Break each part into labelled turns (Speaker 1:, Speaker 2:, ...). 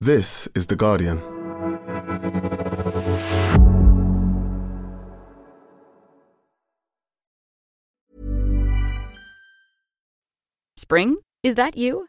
Speaker 1: This is The Guardian.
Speaker 2: Spring? Is that you?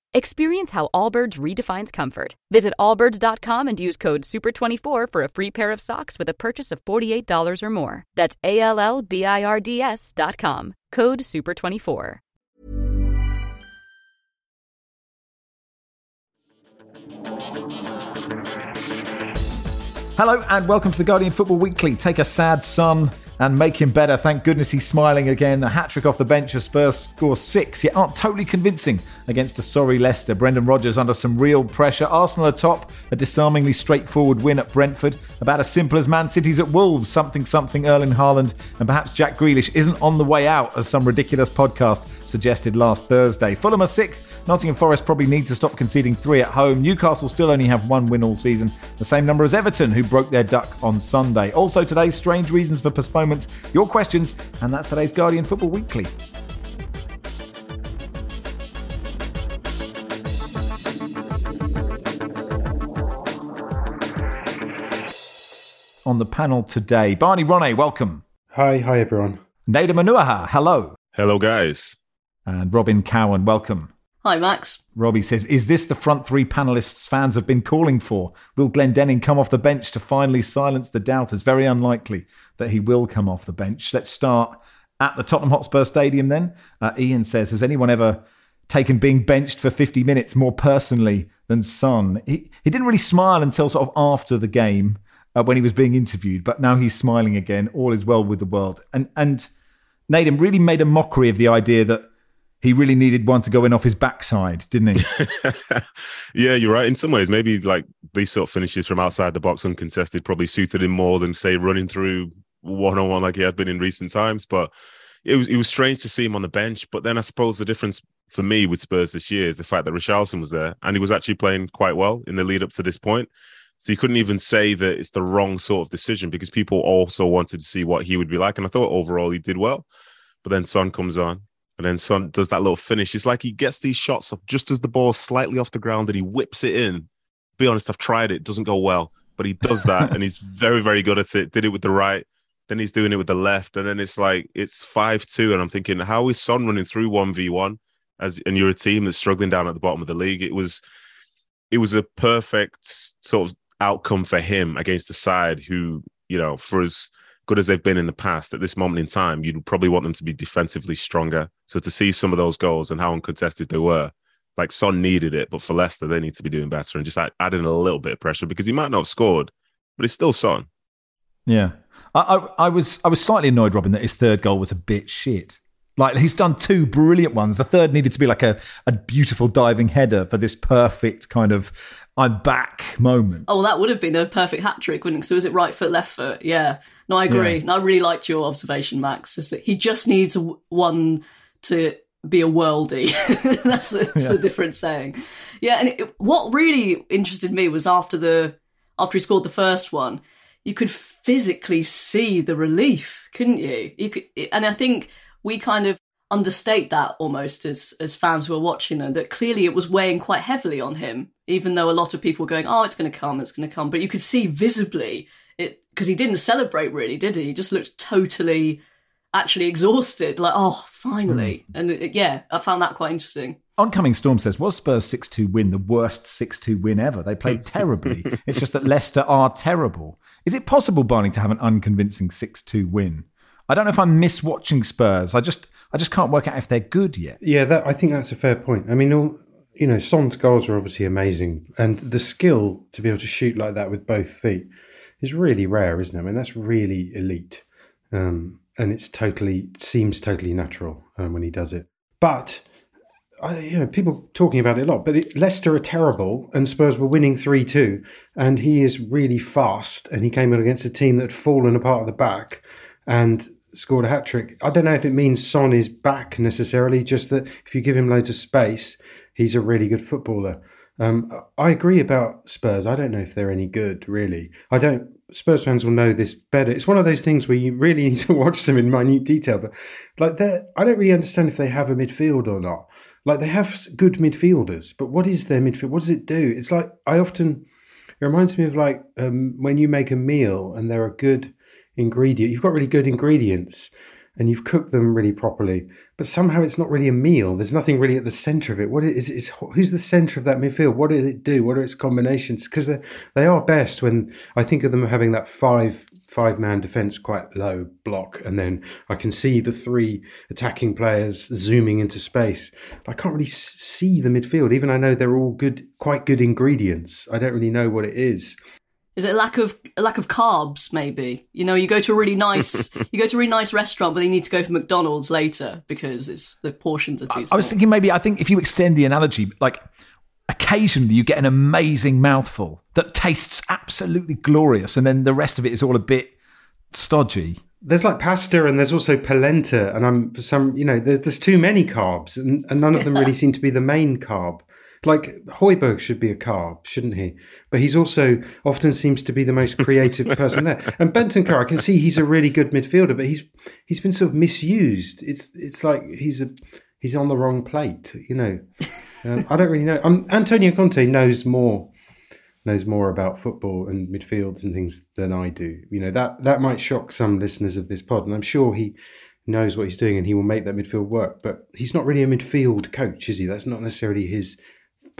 Speaker 2: Experience how Allbirds redefines comfort. Visit allbirds.com and use code SUPER24 for a free pair of socks with a purchase of $48 or more. That's A L L B I R D S.com. Code SUPER24.
Speaker 3: Hello and welcome to the Guardian Football Weekly. Take a sad son and make him better. Thank goodness he's smiling again. A hat trick off the bench as Spurs score six, yet aren't totally convincing against a sorry Leicester. Brendan Rodgers under some real pressure. Arsenal atop, a disarmingly straightforward win at Brentford. About as simple as Man City's at Wolves, something something Erling Haaland, and perhaps Jack Grealish isn't on the way out, as some ridiculous podcast suggested last Thursday. Fulham are sixth. Nottingham Forest probably need to stop conceding three at home. Newcastle still only have one win all season, the same number as Everton, who broke their duck on Sunday. Also, today's strange reasons for postponements, your questions, and that's today's Guardian Football Weekly. On the panel today, Barney Ronay, welcome.
Speaker 4: Hi, hi everyone.
Speaker 3: Nedum Onuoha, hello.
Speaker 5: Hello, guys.
Speaker 3: And Robyn Cowen, welcome.
Speaker 6: Hi, Max.
Speaker 3: Robbie says, Is this the front three panelists fans have been calling for? Will Glendenning come off the bench to finally silence the doubters? Very unlikely that he will come off the bench. Let's start at the Tottenham Hotspur Stadium then. Uh, Ian says, Has anyone ever taken being benched for 50 minutes more personally than Son? He, he didn't really smile until sort of after the game uh, when he was being interviewed, but now he's smiling again. All is well with the world. And, and Nedum really made a mockery of the idea that he really needed one to go in off his backside, didn't he?
Speaker 5: yeah, you're right. In some ways, maybe like these sort of finishes from outside the box uncontested probably suited him more than say running through one on one like he had been in recent times. But it was it was strange to see him on the bench. But then I suppose the difference for me with Spurs this year is the fact that Richarlison was there and he was actually playing quite well in the lead up to this point. So you couldn't even say that it's the wrong sort of decision because people also wanted to see what he would be like. And I thought overall he did well. But then Son comes on and then Son does that little finish. It's like he gets these shots of just as the ball's slightly off the ground and he whips it in. Be honest, I've tried it, it doesn't go well, but he does that and he's very, very good at it. Did it with the right, then he's doing it with the left, and then it's like it's five two, and I'm thinking, how is Son running through one v one as and you're a team that's struggling down at the bottom of the league? It was, it was a perfect sort of outcome for him against a side who, you know, for as good as they've been in the past, at this moment in time, you'd probably want them to be defensively stronger. So to see some of those goals and how uncontested they were, like Son needed it, but for Leicester, they need to be doing better and just like, adding a little bit of pressure because he might not have scored, but it's still Son.
Speaker 3: Yeah. I, I, I was I was slightly annoyed, Robyn, that his third goal was a bit shit. Like he's done two brilliant ones. The third needed to be like a, a beautiful diving header for this perfect kind of I'm back moment.
Speaker 6: Oh, that would have been a perfect hat trick, wouldn't it? So is it right foot, left foot? Yeah. No, I agree. Yeah. I really liked your observation, Max. Is that he just needs one to be a worldie. that's the, that's yeah. a different saying. Yeah, and it, what really interested me was after the after he scored the first one, you could physically see the relief, couldn't you? You could, and I think we kind of understate that almost as as fans were watching and that clearly it was weighing quite heavily on him even though a lot of people were going oh it's going to come it's going to come but you could see visibly it because he didn't celebrate really did he he just looked totally actually exhausted like oh finally mm. and it, yeah i found that quite interesting
Speaker 3: Oncoming Storm says, was Spurs 6 2 win the worst 6 2 win ever? They played terribly. it's just that Leicester are terrible. Is it possible, Barney, to have an unconvincing 6 2 win? I don't know if I'm miss watching Spurs. I just I just can't work out if they're good yet.
Speaker 4: Yeah, that, I think that's a fair point. I mean, all, you know, Son's goals are obviously amazing, and the skill to be able to shoot like that with both feet is really rare, isn't it? I mean, that's really elite, um, and it's totally seems totally natural um, when he does it. But I, you know, people talking about it a lot, but it, Leicester are terrible, and Spurs were winning three two, and he is really fast, and he came in against a team that had fallen apart at the back, and scored a hat trick. I don't know if it means Son is back necessarily, just that if you give him loads of space, he's a really good footballer. Um, I agree about Spurs. I don't know if they're any good, really. I don't. Spurs fans will know this better. It's one of those things where you really need to watch them in minute detail. But like, I don't really understand if they have a midfield or not. Like, they have good midfielders, but what is their midfield? What does it do? It's like I often. It reminds me of like um, when you make a meal and there are good ingredient. You've got really good ingredients and you've cooked them really properly, but somehow it's not really a meal. There's nothing really at the center of it. What is, is who's the center of that midfield? What does it do? What are its combinations? Because they they are best when I think of them having that five five man defense quite low block, and then I can see the three attacking players zooming into space. I can't really see the midfield, even I know they're all good, quite good ingredients. I don't really know what it is.
Speaker 6: Is it a lack of a lack of carbs? Maybe you know you go to a really nice you go to a really nice restaurant, but then you need to go to McDonald's later because it's the portions are too.
Speaker 3: I, I was thinking maybe I think if you extend the analogy, like occasionally you get an amazing mouthful that tastes absolutely glorious, and then the rest of it is all a bit stodgy.
Speaker 4: There's like pasta, and there's also polenta, and I'm for some you know there's there's too many carbs, and, and none of them really seem to be the main carb. Like Højbjerg should be a carb, shouldn't he? But he's also often seems to be the most creative person there. And Bentancur, I can see he's a really good midfielder, but he's he's been sort of misused. It's it's like he's a he's on the wrong plate, you know. Um, I don't really know. Um, Antonio Conte knows more knows more about football and midfields and things than I do. You know that that might shock some listeners of this pod, and I'm sure he knows what he's doing and he will make that midfield work. But he's not really a midfield coach, is he? That's not necessarily his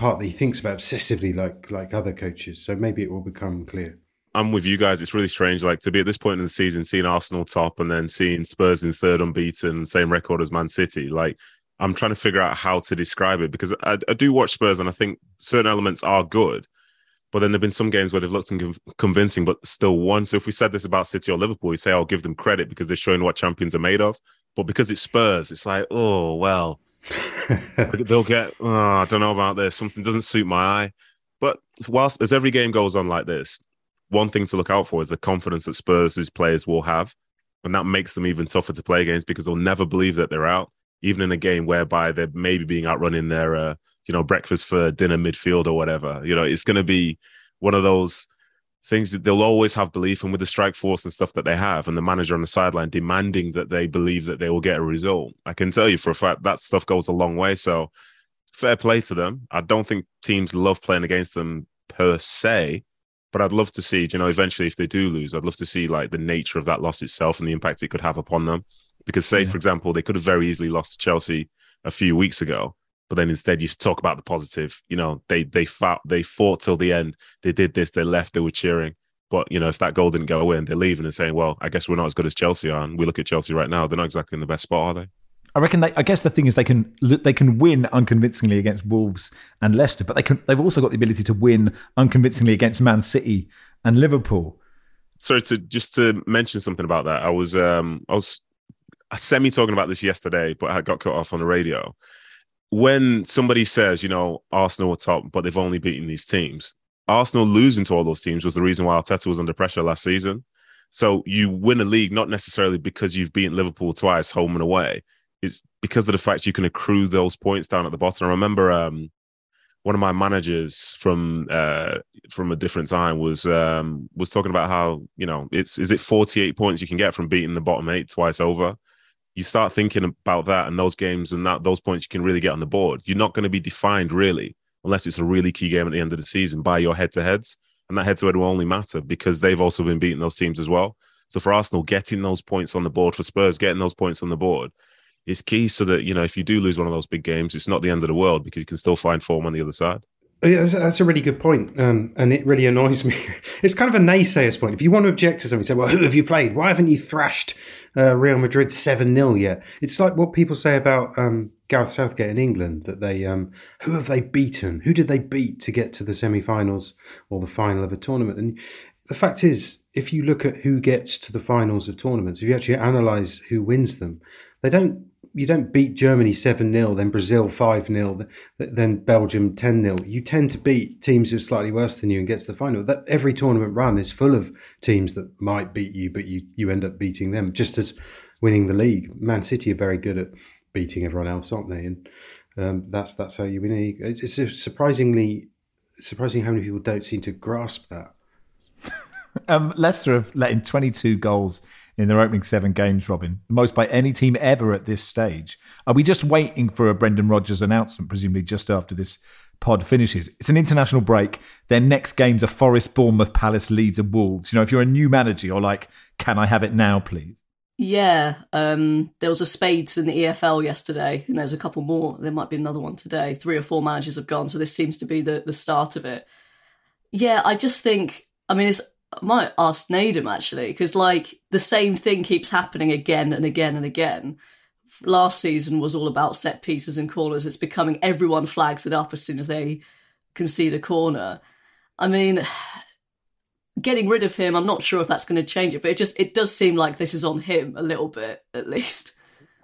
Speaker 4: part that he thinks about obsessively like like other coaches. So maybe it will become clear.
Speaker 5: I'm with you guys. It's really strange, like to be at this point in the season, seeing Arsenal top and then seeing Spurs in third, unbeaten, same record as Man City. Like I'm trying to figure out how to describe it because I, I do watch Spurs and I think certain elements are good, but then there've been some games where they've looked convincing, but still won. So if we said this about City or Liverpool, we say I'll give them credit because they're showing what champions are made of. But because it's Spurs, it's like, oh well, they'll get. Oh, I don't know about this. Something doesn't suit my eye. But whilst as every game goes on like this, one thing to look out for is the confidence that Spurs' players will have, and that makes them even tougher to play against because they'll never believe that they're out, even in a game whereby they're maybe being outrun in their, uh, you know, breakfast for dinner midfield or whatever. You know, it's going to be one of those things that they'll always have belief and with the strike force and stuff that they have and the manager on the sideline demanding that they believe that they will get a result. I can tell you for a fact that stuff goes a long way. So fair play to them. I don't think teams love playing against them per se but i'd love to see you know eventually if they do lose i'd love to see like the nature of that loss itself and the impact it could have upon them. Because say yeah. for example they could have very easily lost to chelsea a few weeks ago but then instead you talk about the positive. You know, they they fought they fought till the end. They did this. They left. They were cheering. But you know, if that goal didn't go in, they're leaving and saying, "Well, I guess we're not as good as Chelsea are." And we look at Chelsea right now; they're not exactly in the best spot, are they?
Speaker 3: I reckon they. I guess the thing is they can they can win unconvincingly against Wolves and Leicester, but they can. They've also got the ability to win unconvincingly against Man City and Liverpool.
Speaker 5: Sorry to just to mention something about that. I was um I was semi talking about this yesterday, but I got cut off on the radio when somebody says, you know, Arsenal are top, but they've only beaten these teams, Arsenal losing to all those teams was the reason why Arteta was under pressure last season. So you win a league not necessarily because you've beaten Liverpool twice, home and away. It's because of the fact you can accrue those points down at the bottom. I remember um, one of my managers from uh, from a different time was um, was talking about how you know it's is it forty eight points you can get from beating the bottom eight twice over you start thinking about that and those games and that those points you can really get on the board. You're not going to be defined really unless it's a really key game at the end of the season by your head to heads, and that head to head will only matter because they've also been beating those teams as well. So for Arsenal, getting those points on the board for Spurs, getting those points on the board is key so that you know if you do lose one of those big games, it's not the end of the world because you can still find form on the other side.
Speaker 4: Oh, yeah, that's a really good point, um, and it really annoys me. It's kind of a naysayer's point. If you want to object to something, say, "Well, who have you played? Why haven't you thrashed uh, Real Madrid seven 0 yet?" It's like what people say about um, Gareth Southgate in England that they, um, who have they beaten? Who did they beat to get to the semi-finals or the final of a tournament? And the fact is, if you look at who gets to the finals of tournaments, if you actually analyse who wins them, they don't you don't beat Germany seven 0 then Brazil five 0 then Belgium ten 0 You tend to beat teams who are slightly worse than you and get to the final. That every tournament run is full of teams that might beat you, but you you end up beating them. Just as winning the league, Man City are very good at beating everyone else, aren't they? And um, that's that's how you win. It's, it's surprisingly surprising how many people don't seem to grasp that.
Speaker 3: um, Leicester have let in 22 goals in their opening seven games, Robyn, the most by any team ever at this stage. Are we just waiting for a Brendan Rodgers announcement, presumably just after this pod finishes? It's an international break. Their next games are Forest, Bournemouth, Palace, Leeds, and Wolves. You know, if you're a new manager, you're like, can I have it now, please?
Speaker 6: Yeah, um, there was a Spades in the EFL yesterday, and there's a couple more. There might be another one today. Three or four managers have gone, so this seems to be the the start of it. Yeah, I just think. I mean, it's, I might ask Nedum actually, because like the same thing keeps happening again and again and again. Last season was all about set pieces and corners. It's becoming everyone flags it up as soon as they concede a corner. I mean, getting rid of him, I'm not sure if that's going to change it, but it just it does seem like this is on him a little bit at least.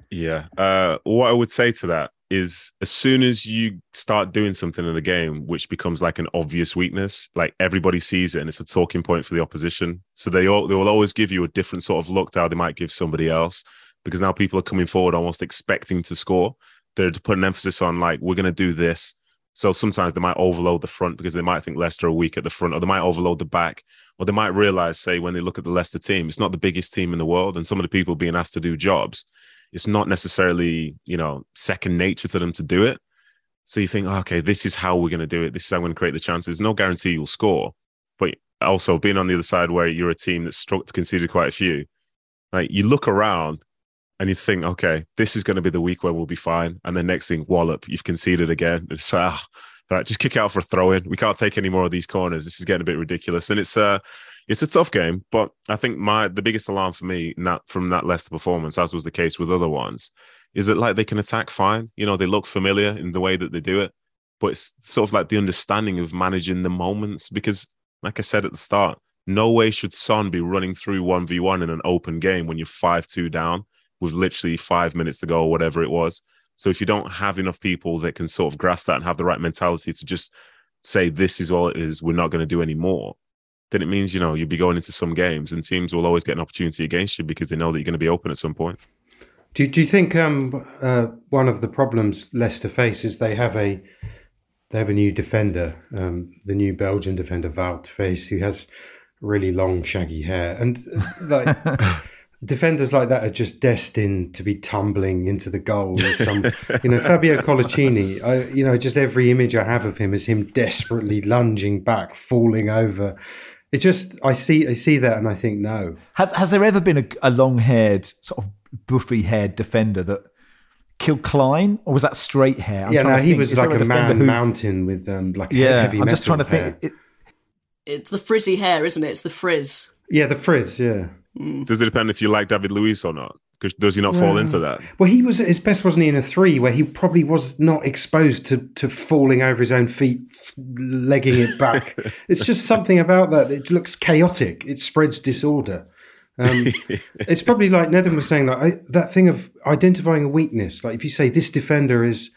Speaker 5: Yeah. Uh, what I would say to that is as soon as you start doing something in the game which becomes like an obvious weakness, like everybody sees it and it's a talking point for the opposition. So they all they will always give you a different sort of look to how they might give somebody else because now people are coming forward almost expecting to score. They're to put an emphasis on like we're going to do this so sometimes they might overload the front because they might think Leicester are weak at the front, or they might overload the back, or they might realize, say, when they look at the Leicester team, it's not the biggest team in the world, and some of the people being asked to do jobs, it's not necessarily you know second nature to them to do it. So you think, oh, okay, this is how we're going to do it. This is how I'm going to create the chances. No guarantee you'll score, but also being on the other side where you're a team that's struck to conceded quite a few, like you look around and you think, okay, this is going to be the week where we'll be fine. And then next thing, wallop, you've conceded again. It's ah, right, just kick out for a throw in. We can't take any more of these corners. This is getting a bit ridiculous. And it's uh it's a tough game, but I think my the biggest alarm for me not from that Leicester performance, as was the case with other ones, is that like they can attack fine. You know, they look familiar in the way that they do it, but it's sort of like the understanding of managing the moments because, like I said at the start, no way should Son be running through one v one in an open game when you're five two down with literally five minutes to go or whatever it was. So if you don't have enough people that can sort of grasp that and have the right mentality to just say this is all it is, we're not going to do any more, then it means you know you'll be going into some games and teams will always get an opportunity against you because they know that you're going to be open at some point.
Speaker 4: Do Do you think um, uh, one of the problems Leicester face is they have a they have a new defender, um, the new Belgian defender Wout Faes, who has really long shaggy hair and uh, like. defenders like that are just destined to be tumbling into the goal. Some, you know, Fabio Coloccini. I, you know, just every image I have of him is him desperately lunging back, falling over. It just, I see, I see that, and I think no.
Speaker 3: Has Has there ever been a, a long-haired, sort of buffy-haired defender that? killed Klein or was that straight hair?
Speaker 4: I'm yeah, no, he think, was like a, a man who... mountain with um, like yeah. Heavy I'm just trying to hair. think. It,
Speaker 6: it's the frizzy hair, isn't it? It's the frizz.
Speaker 4: Yeah, the frizz. Yeah.
Speaker 5: Mm. Does it depend if you like David Luiz or not? Because does he not fall into that?
Speaker 4: Well, he was at his best, wasn't he, in a three where he probably was not exposed to to falling over his own feet, legging it back. it's just something about that. It looks chaotic. It spreads disorder. Um, it's probably like Nedum was saying, like I, that thing of identifying a weakness. Like if you say this defender is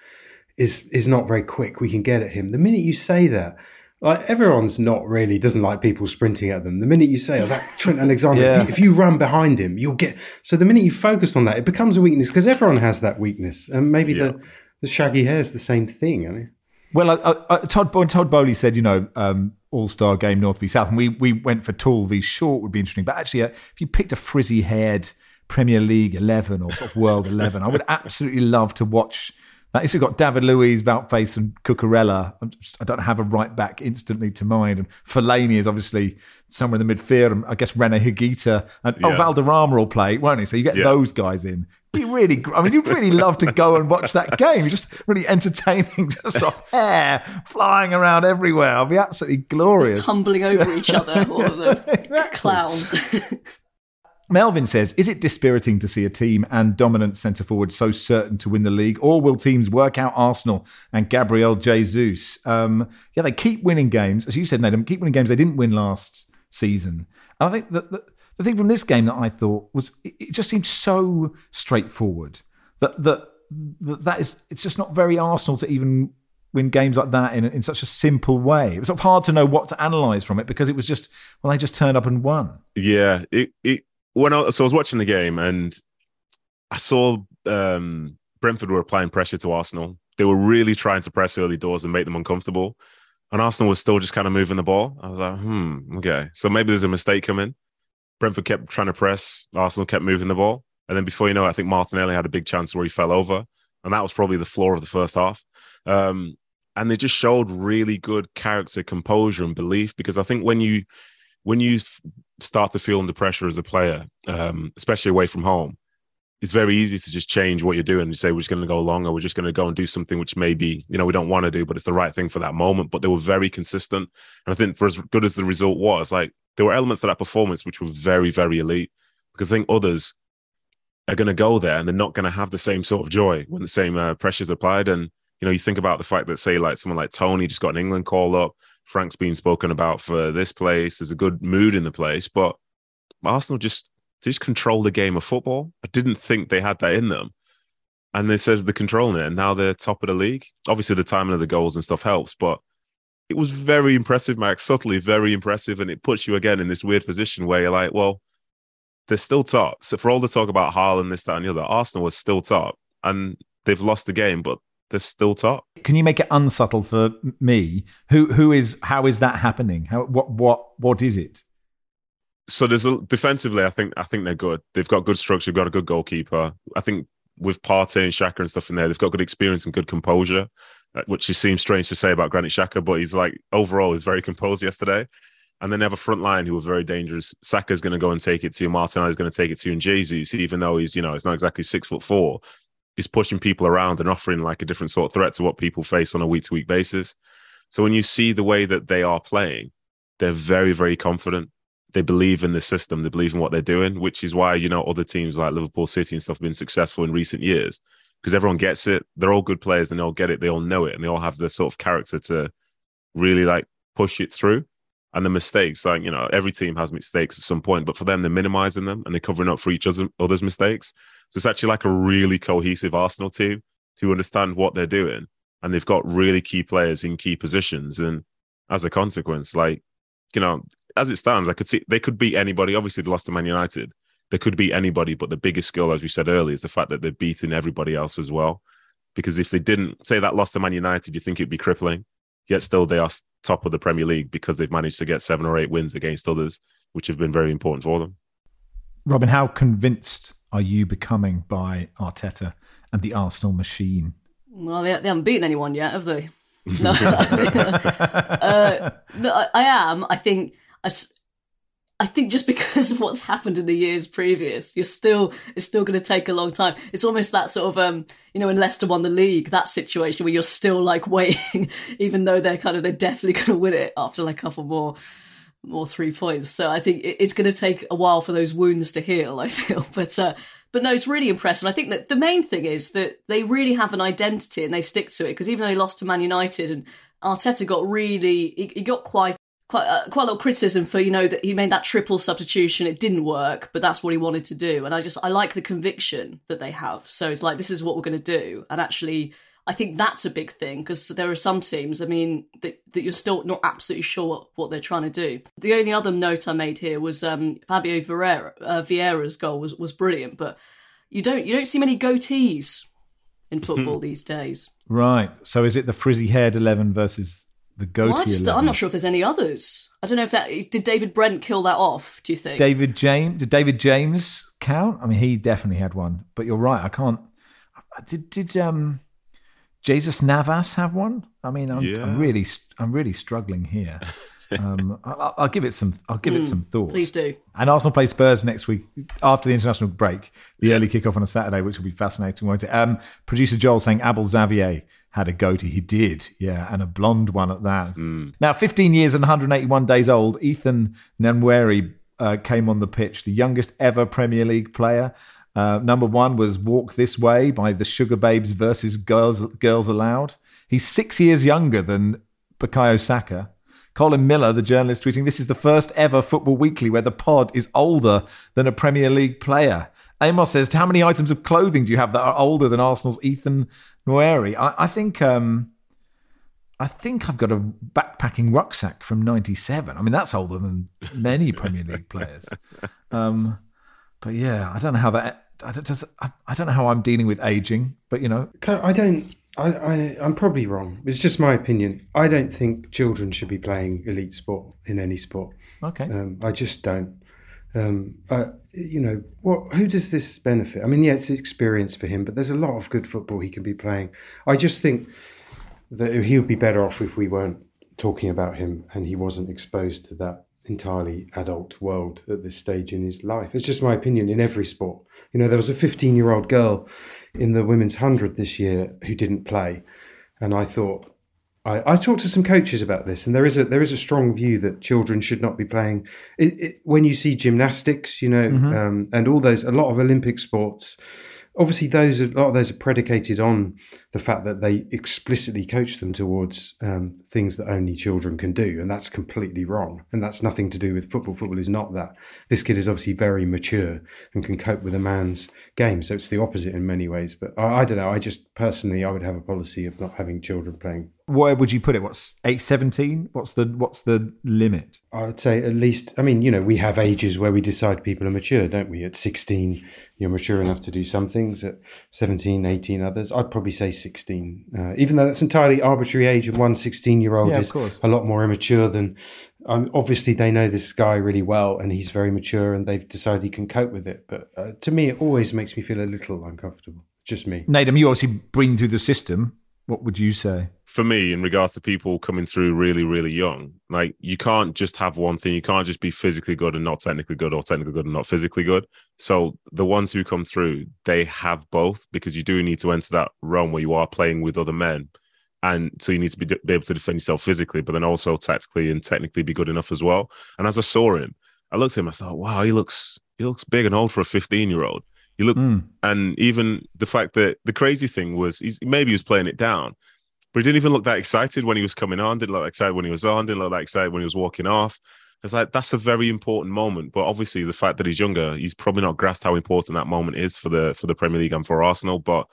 Speaker 4: is is not very quick, we can get at him. The minute you say that, like everyone's not really doesn't like people sprinting at them. The minute you say, "Oh, that Trent Alexander," yeah. if, you, if, you, run behind him, you'll get. So the minute you focus on that, it becomes a weakness because everyone has that weakness, and maybe yeah. the the shaggy hair is the same thing. I mean.
Speaker 3: Well, uh, uh, Todd Todd Boehly said, you know, um, All Star game North v South, and we we went for tall v short would be interesting. But actually, uh, if you picked a frizzy haired Premier League eleven or sort of World eleven, I would absolutely love to watch that is, you've got David Luiz, Faes, and Cucurella. I don't have a right back instantly to mind. And Fellaini is obviously somewhere in the midfield. And I guess Rene Higuita and oh, yeah. oh, Valderrama will play, won't he? So you get yeah. those guys in. Be really, I mean, you'd really love to go and watch that game. It's just really entertaining, just sort of hair flying around everywhere. It'll be absolutely glorious.
Speaker 6: Just tumbling over each other, all of the exactly. clowns.
Speaker 3: Melvin says, is it dispiriting to see a team and dominant centre forward so certain to win the league? Or will teams work out Arsenal and Gabriel Jesus? Um, yeah, they keep winning games. As you said, Nedum, keep winning games they didn't win last season. And I think that the, the thing from this game that I thought was, it, it just seemed so straightforward that that that, that is it's just not very Arsenal to even win games like that in in such a simple way. It was sort of hard to know what to analyze from it because it was just well they just turned up and won.
Speaker 5: Yeah, it it when I so I was watching the game and I saw um, Brentford were applying pressure to Arsenal. They were really trying to press early doors and make them uncomfortable. And Arsenal was still just kind of moving the ball. I was like, hmm, okay. So maybe there's a mistake coming. Brentford kept trying to press. Arsenal kept moving the ball. And then before you know it, I think Martinelli had a big chance where he fell over. And that was probably the floor of the first half. Um, and they just showed really good character, composure, and belief. Because I think when you when you start to feel under pressure as a player, um, especially away from home, it's very easy to just change what you're doing and say we're just going to go along or we're just going to go and do something which maybe you know we don't want to do but it's the right thing for that moment. But they were very consistent. And i think for as good as the result was like there were elements of that performance which were very very elite. Because i think others are going to go there and they're not going to have the same sort of joy when the same uh, pressures applied. And you know you think about the fact that say like someone like Toney just got an england call up frank's been spoken about for this place there's a good mood in the place but arsenal just they just control the game of football. I didn't think they had that in them. And they says they're controlling it, and now they're top of the league. Obviously, the timing of the goals and stuff helps, but it was very impressive, Max. Subtly, very impressive, and it puts you again in this weird position where you're like, well, they're still top. So for all the talk about Haaland, this, that, and the other, Arsenal was still top, and they've lost the game, but they're still top.
Speaker 3: Can you make it unsubtle for me? Who who is how is that happening? How what what what is it?
Speaker 5: so there's a defensively, I think I think they're good. They've got good structure, They've got a good goalkeeper. I think with Partey and Xhaka and stuff in there, they've got good experience and good composure, uh, which seems strange to say about Granit Xhaka, but he's like overall he's very composed yesterday. And then they have a front line who are very dangerous. Saka's going to go and take it to you. Martinelli's going to take it to you. And Jesus, even though he's, you know, he's not exactly six foot four, he's pushing people around and offering like a different sort of threat to what people face on a week to week basis. So when you see the way that they are playing, they're very, very confident they believe in the system, they believe in what they're doing, which is why you know other teams like Liverpool City and stuff have been successful in recent years because everyone gets it. They're all good players and they all get it. They all know it and they all have the sort of character to really like push it through. And the mistakes, like you know, every team has mistakes at some point, but for them, they're minimizing them and they're covering up for each other, other's mistakes. So it's actually like a really cohesive Arsenal team who understand what they're doing, and they've got really key players in key positions. And as a consequence, like you know, as it stands, I could see they could beat anybody. Obviously, they lost to Man United. They could beat anybody, but the biggest skill, as we said earlier, is the fact that they're beating everybody else as well. Because if they didn't say that lost to Man United, you think it'd be crippling. Yet still, they are top of the Premier League because they've managed to get seven or eight wins against others, which have been very important for them.
Speaker 3: Robin, how convinced are you becoming by Arteta and the Arsenal machine?
Speaker 6: Well, they, they haven't beaten anyone yet, have they? no, uh, no I, I am. I think I, I think just because of what's happened in the years previous, you're still it's still going to take a long time. It's almost that sort of um, you know, when Leicester won the league, that situation where you're still like waiting, even though they're kind of they're definitely going to win it after like a couple more more three points. So I think it's going to take a while for those wounds to heal. I feel, but uh, but no, it's really impressive. I think that the main thing is that they really have an identity and they stick to it because even though they lost to Man United and Arteta got really he, he got quite quite uh, quite a lot of criticism for you know that he made that triple substitution. It didn't work, but that's what he wanted to do. And I just I like the conviction that they have. So it's like this is what we're going to do. And actually, I think that's a big thing because there are some teams. I mean that that you're still not absolutely sure what, what they're trying to do. The only other note I made here was um, Fabio Vieira, uh, Vieira's goal was was brilliant, but you don't you don't see many goatees in football these days.
Speaker 3: Right. So is it the frizzy haired eleven versus the goatee.
Speaker 6: Well, I'm not sure if there's any others. I don't know if that did David Brent kill that off. Do you think
Speaker 3: David James? Did David James count? I mean, he definitely had one. But you're right. I can't. Did did um, Jesus Navas have one? I mean, I'm, yeah. I'm really I'm really struggling here. Um, I'll, I'll, give it some. I'll give mm, it some thought.
Speaker 6: Please do.
Speaker 3: And Arsenal play Spurs next week after the international break. The early kickoff on a Saturday, which will be fascinating, won't it? Um, producer Joel saying Abel Xavier had a goatee. He did, yeah, and a blonde one at that. Mm. Now, 15 years and 181 days old, Ethan Nwaneri uh, came on the pitch, the youngest ever Premier League player. Uh, number one was Walk This Way by the Sugababes versus Girls, Girls Aloud. He's six years younger than Bukayo Saka Colin Miller, the journalist, tweeting, This is the first ever Football Weekly where the pod is older than a Premier League player. Amos says, How many items of clothing do you have that are older than Arsenal's Ethan Nwaneri? I, I think. Um, I think I've got a backpacking rucksack from '97. I mean, that's older than many Premier League players. Um, but yeah, I don't know how that. I don't, just, I, I don't know how I'm dealing with aging. But you know,
Speaker 4: I don't. I, I I'm probably wrong. It's just my opinion. I don't think children should be playing elite sport in any sport.
Speaker 3: okay.
Speaker 4: Um, I just don't. Um, uh, you know, what? Who does this benefit? I mean, yeah, it's experience for him, but there's a lot of good football he can be playing. I just think that he would be better off if we weren't talking about him and he wasn't exposed to that entirely adult world at this stage in his life. It's just my opinion in every sport. You know, there was a 15 year old girl in the women's 100 this year who didn't play. And I thought, I, I talked to some coaches about this, and there is a there is a strong view that children should not be playing. It, it, when you see gymnastics, you know, um, and all those a lot of Olympic sports, obviously those a lot of those are predicated on the fact that they explicitly coach them towards um, things that only children can do, and that's completely wrong. And that's nothing to do with football. Football is not that. This kid is obviously very mature and can cope with a man's game, so it's the opposite in many ways. But I, I don't know. I just personally, I would have a policy of not having children playing
Speaker 3: Where would you put it? What's eight seventeen? What's the what's the limit?
Speaker 4: I would say at least, I mean, you know, we have ages where we decide people are mature, don't we? At 16, you're mature enough to do some things. At 17, 18, others. I'd probably say 16. Uh, even though that's entirely arbitrary age, and one 16 year old
Speaker 3: Yeah,
Speaker 4: is a lot more immature than. Um, obviously, they know this guy really well and he's very mature and they've decided he can cope with it. But uh, to me, it always makes me feel a little uncomfortable. Just me.
Speaker 3: Nedum, you obviously bring through the system. What would you say?
Speaker 5: for me, in regards to people coming through really, really young, like you can't just have one thing. You can't just be physically good and not technically good, or technically good and not physically good. So the ones who come through, they have both because you do need to enter that realm where you are playing with other men, and so you need to be, be able to defend yourself physically, but then also tactically and technically be good enough as well. And as I saw him, I looked at him. I thought, wow, he looks he looks big and old for a fifteen year old. He looked,
Speaker 3: Mm.
Speaker 5: and even the fact that the crazy thing was, he's, maybe he was playing it down, but he didn't even look that excited when he was coming on. Didn't look excited when he was on. Didn't look that excited when he was walking off. It's like that's a very important moment. But obviously, the fact that he's younger, he's probably not grasped how important that moment is for the for the Premier League and for Arsenal. But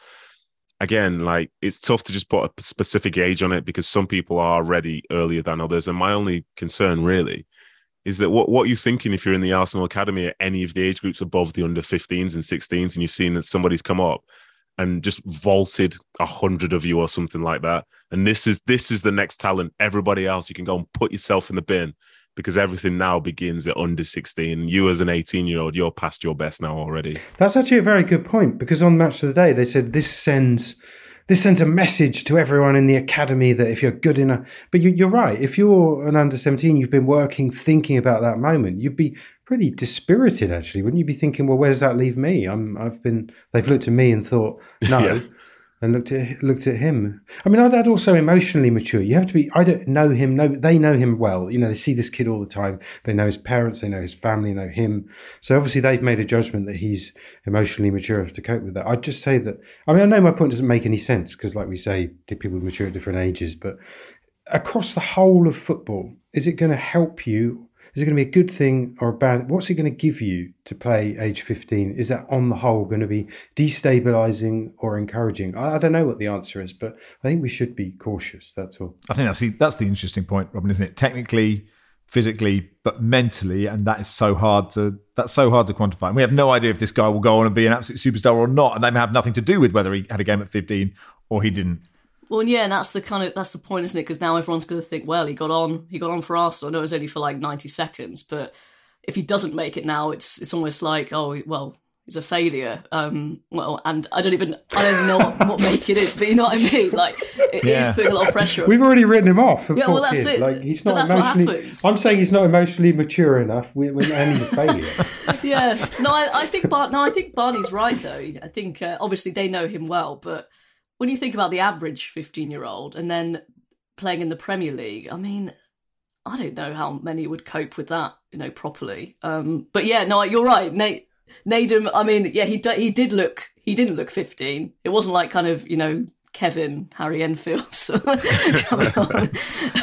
Speaker 5: again, like it's tough to just put a specific age on it because some people are ready earlier than others. And my only concern really is that what what are you thinking if you're in the Arsenal academy at any of the age groups above the under 15s and 16s, and you've seen that somebody's come up and just vaulted a hundred of you or something like that. And this is this is the next talent. Everybody else, you can go and put yourself in the bin because everything now begins at under 16. You as an 18 year old, you're past your best now already.
Speaker 4: That's actually a very good point because on Match of the Day they said this sends this sends a message to everyone in the academy that if you're good enough, but you, you're right. If you're an under 17, you've been working, thinking about that moment, you'd be pretty dispirited actually, wouldn't you? Be thinking, well, where does that leave me? I'm I've been they've looked at me and thought no.
Speaker 5: Yeah.
Speaker 4: And looked at looked at him. I mean, I'd, also emotionally mature. You have to be. I don't know him. No, they know him well. You know, they see this kid all the time. They know his parents. They know his family. Know him. So obviously, they've made a judgment that he's emotionally mature enough to cope with that. I'd just say that. I mean, I know my point doesn't make any sense because, like we say, people mature at different ages. But across the whole of football, is it going to help you? Is it going to be a good thing or a bad? What's it going to give you to play age 15? Is that on the whole going to be destabilizing or encouraging? I, I don't know what the answer is, but I think we should be cautious. That's all.
Speaker 3: I think that's the, that's the interesting point, Robyn, isn't it? Technically, physically, but mentally, and that is so hard to that's so hard to quantify. And we have no idea if this guy will go on and be an absolute superstar or not, and they may have nothing to do with whether he had a game at 15 or he didn't.
Speaker 6: Well, yeah, and that's the kind of that's the point, isn't it? Because now everyone's going to think, well, he got on, he got on for Arsenal. I know it was only for like ninety seconds, but if he doesn't make it now, it's it's almost like, oh, well, he's a failure. Um, well, and I don't even I don't know what, what make it is, but you know what I mean? Like it is
Speaker 3: Yeah.
Speaker 6: putting a lot of pressure. on
Speaker 4: We've already written him off.
Speaker 6: Yeah, well, that's
Speaker 4: kid.
Speaker 6: it.
Speaker 4: Like he's not emotionally.
Speaker 6: happens.
Speaker 4: I'm saying he's not emotionally mature enough. We, we, and he's a failure.
Speaker 6: yeah, no, I, I think Bar- no, I think Barney's right though. I think uh, obviously they know him well, but when you think about the average fifteen-year-old and then playing in the Premier League, I mean, I don't know how many would cope with that, you know, properly. Um, but yeah, no, you're right, Nate. Nedum, I mean, yeah, he d- he did look he didn't look 15. It wasn't like kind of you know Kevin Harry Enfield.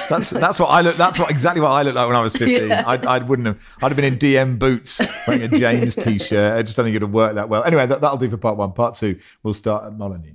Speaker 3: That's that's what I look. That's what exactly what I looked like when I was fifteen.
Speaker 6: Yeah.
Speaker 3: I, I wouldn't have. I'd have been in DM boots wearing a James t-shirt. I just don't think it'd have worked that well. Anyway, that, that'll do for part one. Part two, we'll start at Molineux.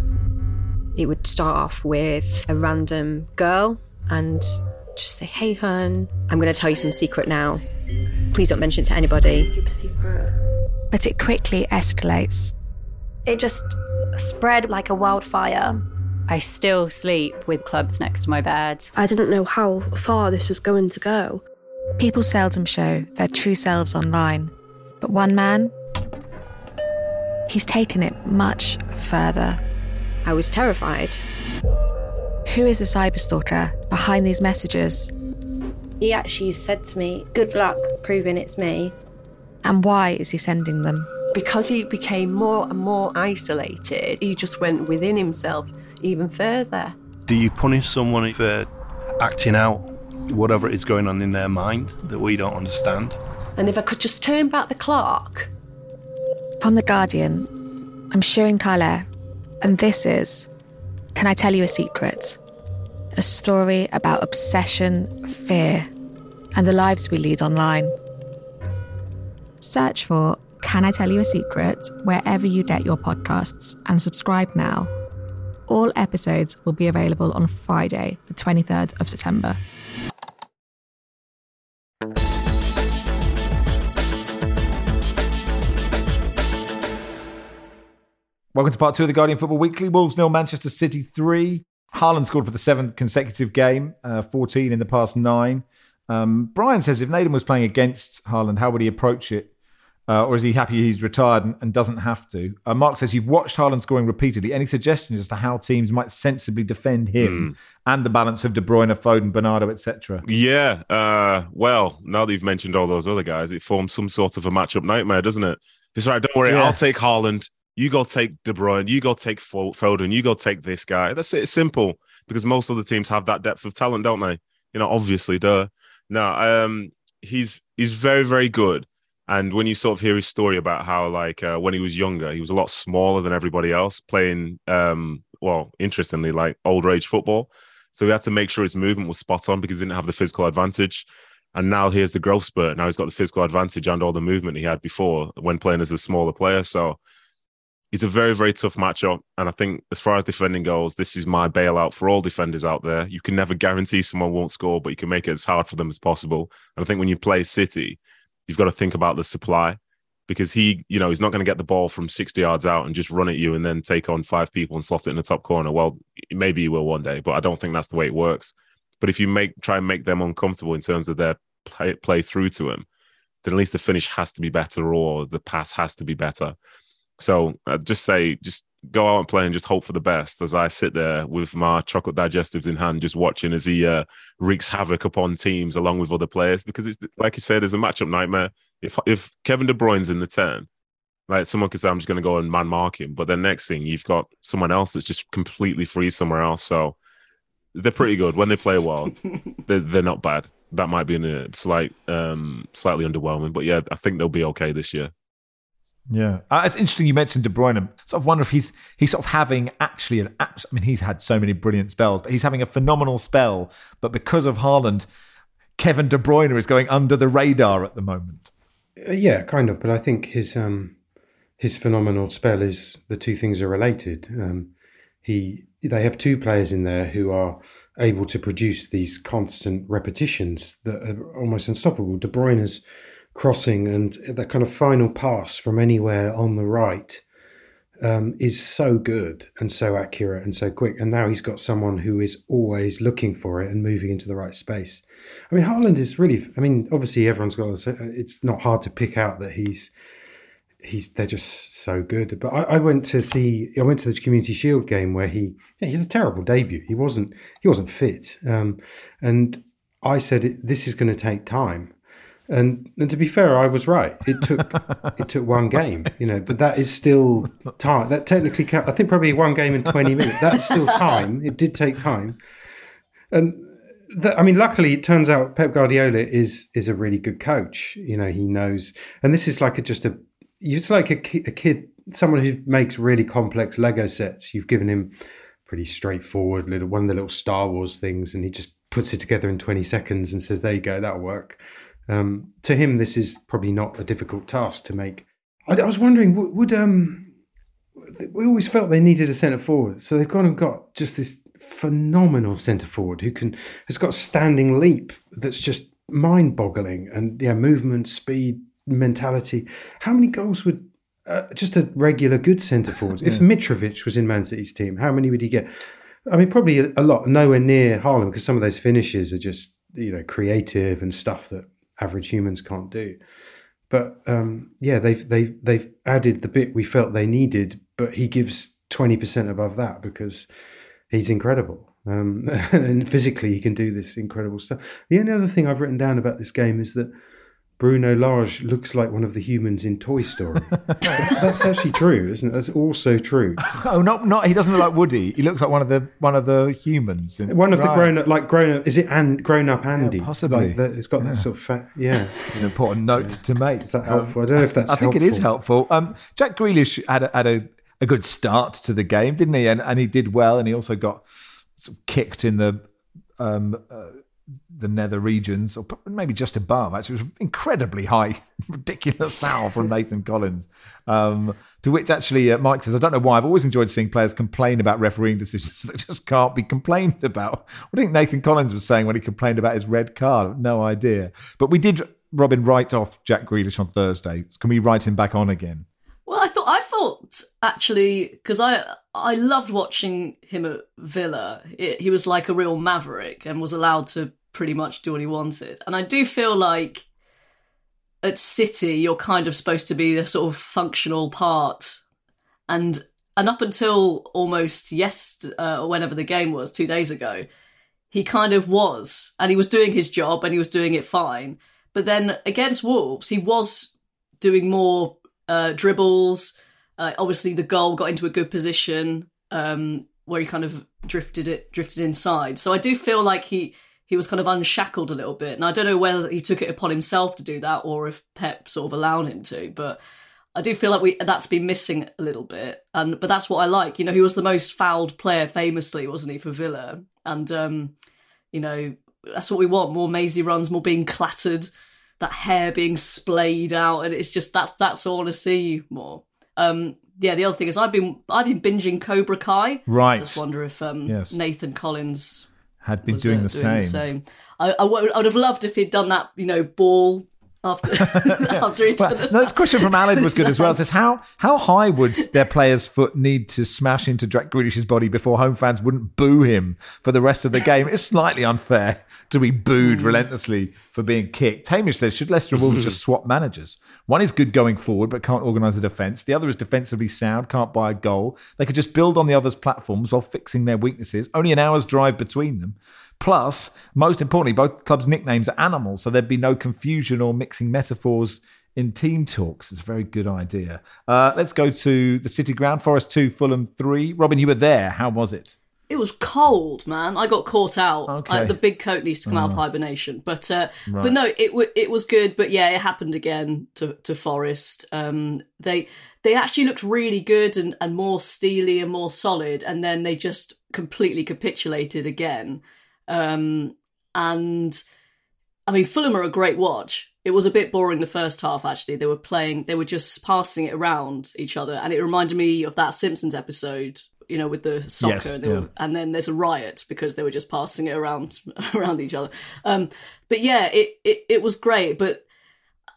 Speaker 7: It would start off with a random girl and just say, Hey, hun, I'm going to tell you some secret now. Please don't mention it to anybody.
Speaker 8: Keep a secret.
Speaker 9: But it quickly escalates.
Speaker 8: It just spread like a wildfire.
Speaker 2: I still sleep with clubs next to my bed.
Speaker 10: I didn't know how far this was going to go.
Speaker 9: People seldom show their true selves online. But one man, he's taken it much further.
Speaker 7: I was terrified.
Speaker 9: Who is the cyberstalker behind these messages?
Speaker 8: He actually said to me, Good luck proving it's me.
Speaker 9: And why is he sending them?
Speaker 11: Because he became more and more isolated, he just went within himself even further.
Speaker 12: Do you punish someone for acting out whatever is going on in their mind that we don't understand?
Speaker 11: And if I could just turn back the clock.
Speaker 9: From The Guardian, I'm Sirin Kale, and this is Can I Tell You a Secret? A story about obsession, fear, and the lives we lead online. Search for Can I Tell You a Secret wherever you get your podcasts and subscribe now. All episodes will be available on Friday, the 23rd of September.
Speaker 3: Welcome to part two of the Guardian Football Weekly. Wolves nil, Manchester City three. Haaland scored for the seventh consecutive game, uh, 14 in the past nine. Um, Brian says if Nedum was playing against Haaland, how would he approach it? Uh, or is he happy he's retired and, and doesn't have to? Uh, Mark says you've watched Haaland scoring repeatedly. Any suggestions as to how teams might sensibly defend him and the balance of De Bruyne, Foden, Bernardo, etc.?
Speaker 5: Yeah. Uh, well, now that you've mentioned all those other guys, it forms some sort of a matchup nightmare, doesn't it? It's right. Don't worry.
Speaker 3: Yeah.
Speaker 5: I'll take Haaland. You go take De Bruyne. You go take Fo- Foden. You go take this guy. That's it. It's simple because most of the teams have that depth of talent, don't they? You know, obviously, duh. No, um, he's he's very very good. And when you sort of hear his story about how, like, uh, when he was younger, he was a lot smaller than everybody else, playing, um, well, interestingly, like older age football. So he had to make sure his movement was spot on because he didn't have the physical advantage. And now here's the growth spurt. Now he's got the physical advantage and all the movement he had before when playing as a smaller player. So it's a very, very tough matchup. And I think as far as defending goes, this is my bailout for all defenders out there. You can never guarantee someone won't score, but you can make it as hard for them as possible. And I think when you play City, you've got to think about the supply because he, you know, he's not going to get the ball from 60 yards out and just run at you and then take on five people and slot it in the top corner. Well, maybe he will one day, but I don't think that's the way it works. But if you make try and make them uncomfortable in terms of their play, play through to him, then at least the finish has to be better or the pass has to be better. So I'd just say, just go out and play and just hope for the best as I sit there with my chocolate digestives in hand, just watching as he uh, wreaks havoc upon teams along with other players. Because it's like you said, there's a matchup nightmare. If if Kevin De Bruyne's in the ten, like someone could say, I'm just going to go and man mark him. But then next thing, you've got someone else that's just completely free somewhere else. So they're pretty good when they play well. they're, they're not bad. That might be in a slight, um, slightly underwhelming, but yeah, I think they'll be okay this year.
Speaker 3: Yeah, uh, it's interesting you mentioned De Bruyne. Sort of wonder if he's he's sort of having actually an. abs- I mean, he's had so many brilliant spells, but he's having a phenomenal spell. But because of Haaland, Kevin De Bruyne is going under the radar at the moment.
Speaker 4: Uh, yeah, kind of. But I think his um, his phenomenal spell is the two things are related. Um, he they have two players in there who are able to produce these constant repetitions that are almost unstoppable. De Bruyne's crossing and that kind of final pass from anywhere on the right um, is so good and so accurate and so quick. And now he's got someone who is always looking for it and moving into the right space. I mean, Haaland is really. I mean, obviously everyone's got. It's not hard to pick out that he's. He's they're just so good. But I, I went to see. I went to the Community Shield game where he. Yeah, he had a terrible debut. He wasn't. He wasn't fit. Um, and I said this is going to take time. And and to be fair, I was right. It took it took one game, you know, but that is still time. That technically, I think probably one game in twenty minutes. That's still time. It did take time, and that, I mean, luckily, it turns out Pep Guardiola is is a really good coach. You know, he knows, and this is like a, just a. It's like a, a kid, someone who makes really complex Lego sets. You've given him pretty straightforward little one of the little Star Wars things, and he just puts it together in twenty seconds and says, "There you go, that'll work." Um, to him, this is probably not a difficult task to make. I, I was wondering, would, would um, we always felt they needed a centre forward, so they've gone and got just this phenomenal centre forward who can has got standing leap that's just mind boggling and yeah, movement, speed, mentality. How many goals would uh, just a regular good centre forward? If Mitrovic was in Man City's team, how many would he get? I mean, probably a, a lot, nowhere near Haaland because some of those finishes are just you know creative and stuff that average humans can't do. But um, yeah, they've they've they've added the bit we felt they needed, but he gives twenty percent above that because he's incredible. Um, and physically, he can do this incredible stuff. The only other thing I've written down about this game is that Bruno Lage looks like one of the humans in Toy Story. That's actually true, isn't it? That's also true.
Speaker 3: oh, not not. He doesn't look like Woody. He looks like one of the one of the humans. In,
Speaker 4: one of right. the grown up, like grown up. Is it and grown up Andy?
Speaker 3: Yeah, possibly.
Speaker 4: Like it's got yeah. that sort of fat. Yeah,
Speaker 3: it's an important note to make.
Speaker 4: Is that helpful? Um, I don't know if that's.
Speaker 3: I think
Speaker 4: helpful.
Speaker 3: it is helpful. Um, Jack Grealish had a, had a, a good start to the game, didn't he? And and he did well, and he also got sort of kicked in the. Um, uh, the nether regions, or maybe just above. Actually, it was incredibly high, ridiculous foul from Nathan Collins. Um, to which actually uh, Mike says, I don't know why. I've always enjoyed seeing players complain about refereeing decisions that just can't be complained about. What do you think Nathan Collins was saying when he complained about his red card? No idea. But we did, Robyn, write off Jack Grealish on Thursday. Can we write him back on again?
Speaker 6: Well, I thought I thought actually because I I loved watching him at Villa. It, he was like a real maverick and was allowed to pretty much do what he wanted. And I do feel like at City you're kind of supposed to be the sort of functional part, and and up until almost yes, uh, whenever the game was two days ago, he kind of was, and he was doing his job and he was doing it fine. But then against Wolves, he was doing more uh, dribbles. Uh, obviously, the goal got into a good position um, where he kind of drifted it, drifted inside. So I do feel like he he was kind of unshackled a little bit, and I don't know whether he took it upon himself to do that or if Pep sort of allowed him to. But I do feel like we that's been missing a little bit, and but that's what I like. You know, he was the most fouled player famously, wasn't he, for Villa? And um, you know, that's what we want: more mazy runs, more being clattered that hair being splayed out, and it's just that's that's all I want to see more. Um, yeah, the other thing is I've been I've been binging Cobra Kai.
Speaker 3: Right.
Speaker 6: I just wonder if um,
Speaker 3: yes.
Speaker 6: Nathan Collins
Speaker 3: had been doing,
Speaker 6: uh,
Speaker 3: the,
Speaker 6: doing
Speaker 3: same.
Speaker 6: the same. I, I, I would have loved if he'd done that, you know, ball after after he
Speaker 3: well, no, this question from Alan was good as well. It says how how high would their player's foot need to smash into Jack Grealish's body before home fans wouldn't boo him for the rest of the game? It's slightly unfair to be booed
Speaker 6: Hmm.
Speaker 3: relentlessly for being kicked. Hamish says should Leicester and Wolves just swap managers? One is good going forward but can't organise a defence. The other is defensively sound, can't buy a goal. They could just build on the other's platforms while fixing their weaknesses. Only an hour's drive between them. Plus, most importantly, both clubs' nicknames are animals, so there'd be no confusion or mixing metaphors in team talks. It's a very good idea. Uh, let's go to the City Ground. Forest 2, Fulham 3. Robyn, you were there. How was it?
Speaker 6: It was cold, man. I got caught out.
Speaker 3: Okay.
Speaker 6: Uh, the big coat needs to come out of
Speaker 3: Oh.
Speaker 6: hibernation, but uh,
Speaker 3: Right.
Speaker 6: but no, it w- it was good. But yeah, it happened again to to Forest. Um, they they actually looked really good and, and more steely and more solid, and then they just completely capitulated again. Um, and I mean, Fulham are a great watch. It was a bit boring the first half, actually. They were playing, they were just passing it around each other. And it reminded me of that Simpsons episode, you know, with the soccer.
Speaker 3: Yes,
Speaker 6: and, they
Speaker 3: yeah.
Speaker 6: were, and then there's a riot because they were just passing it around around each other. Um, but yeah, it, it, it was great. But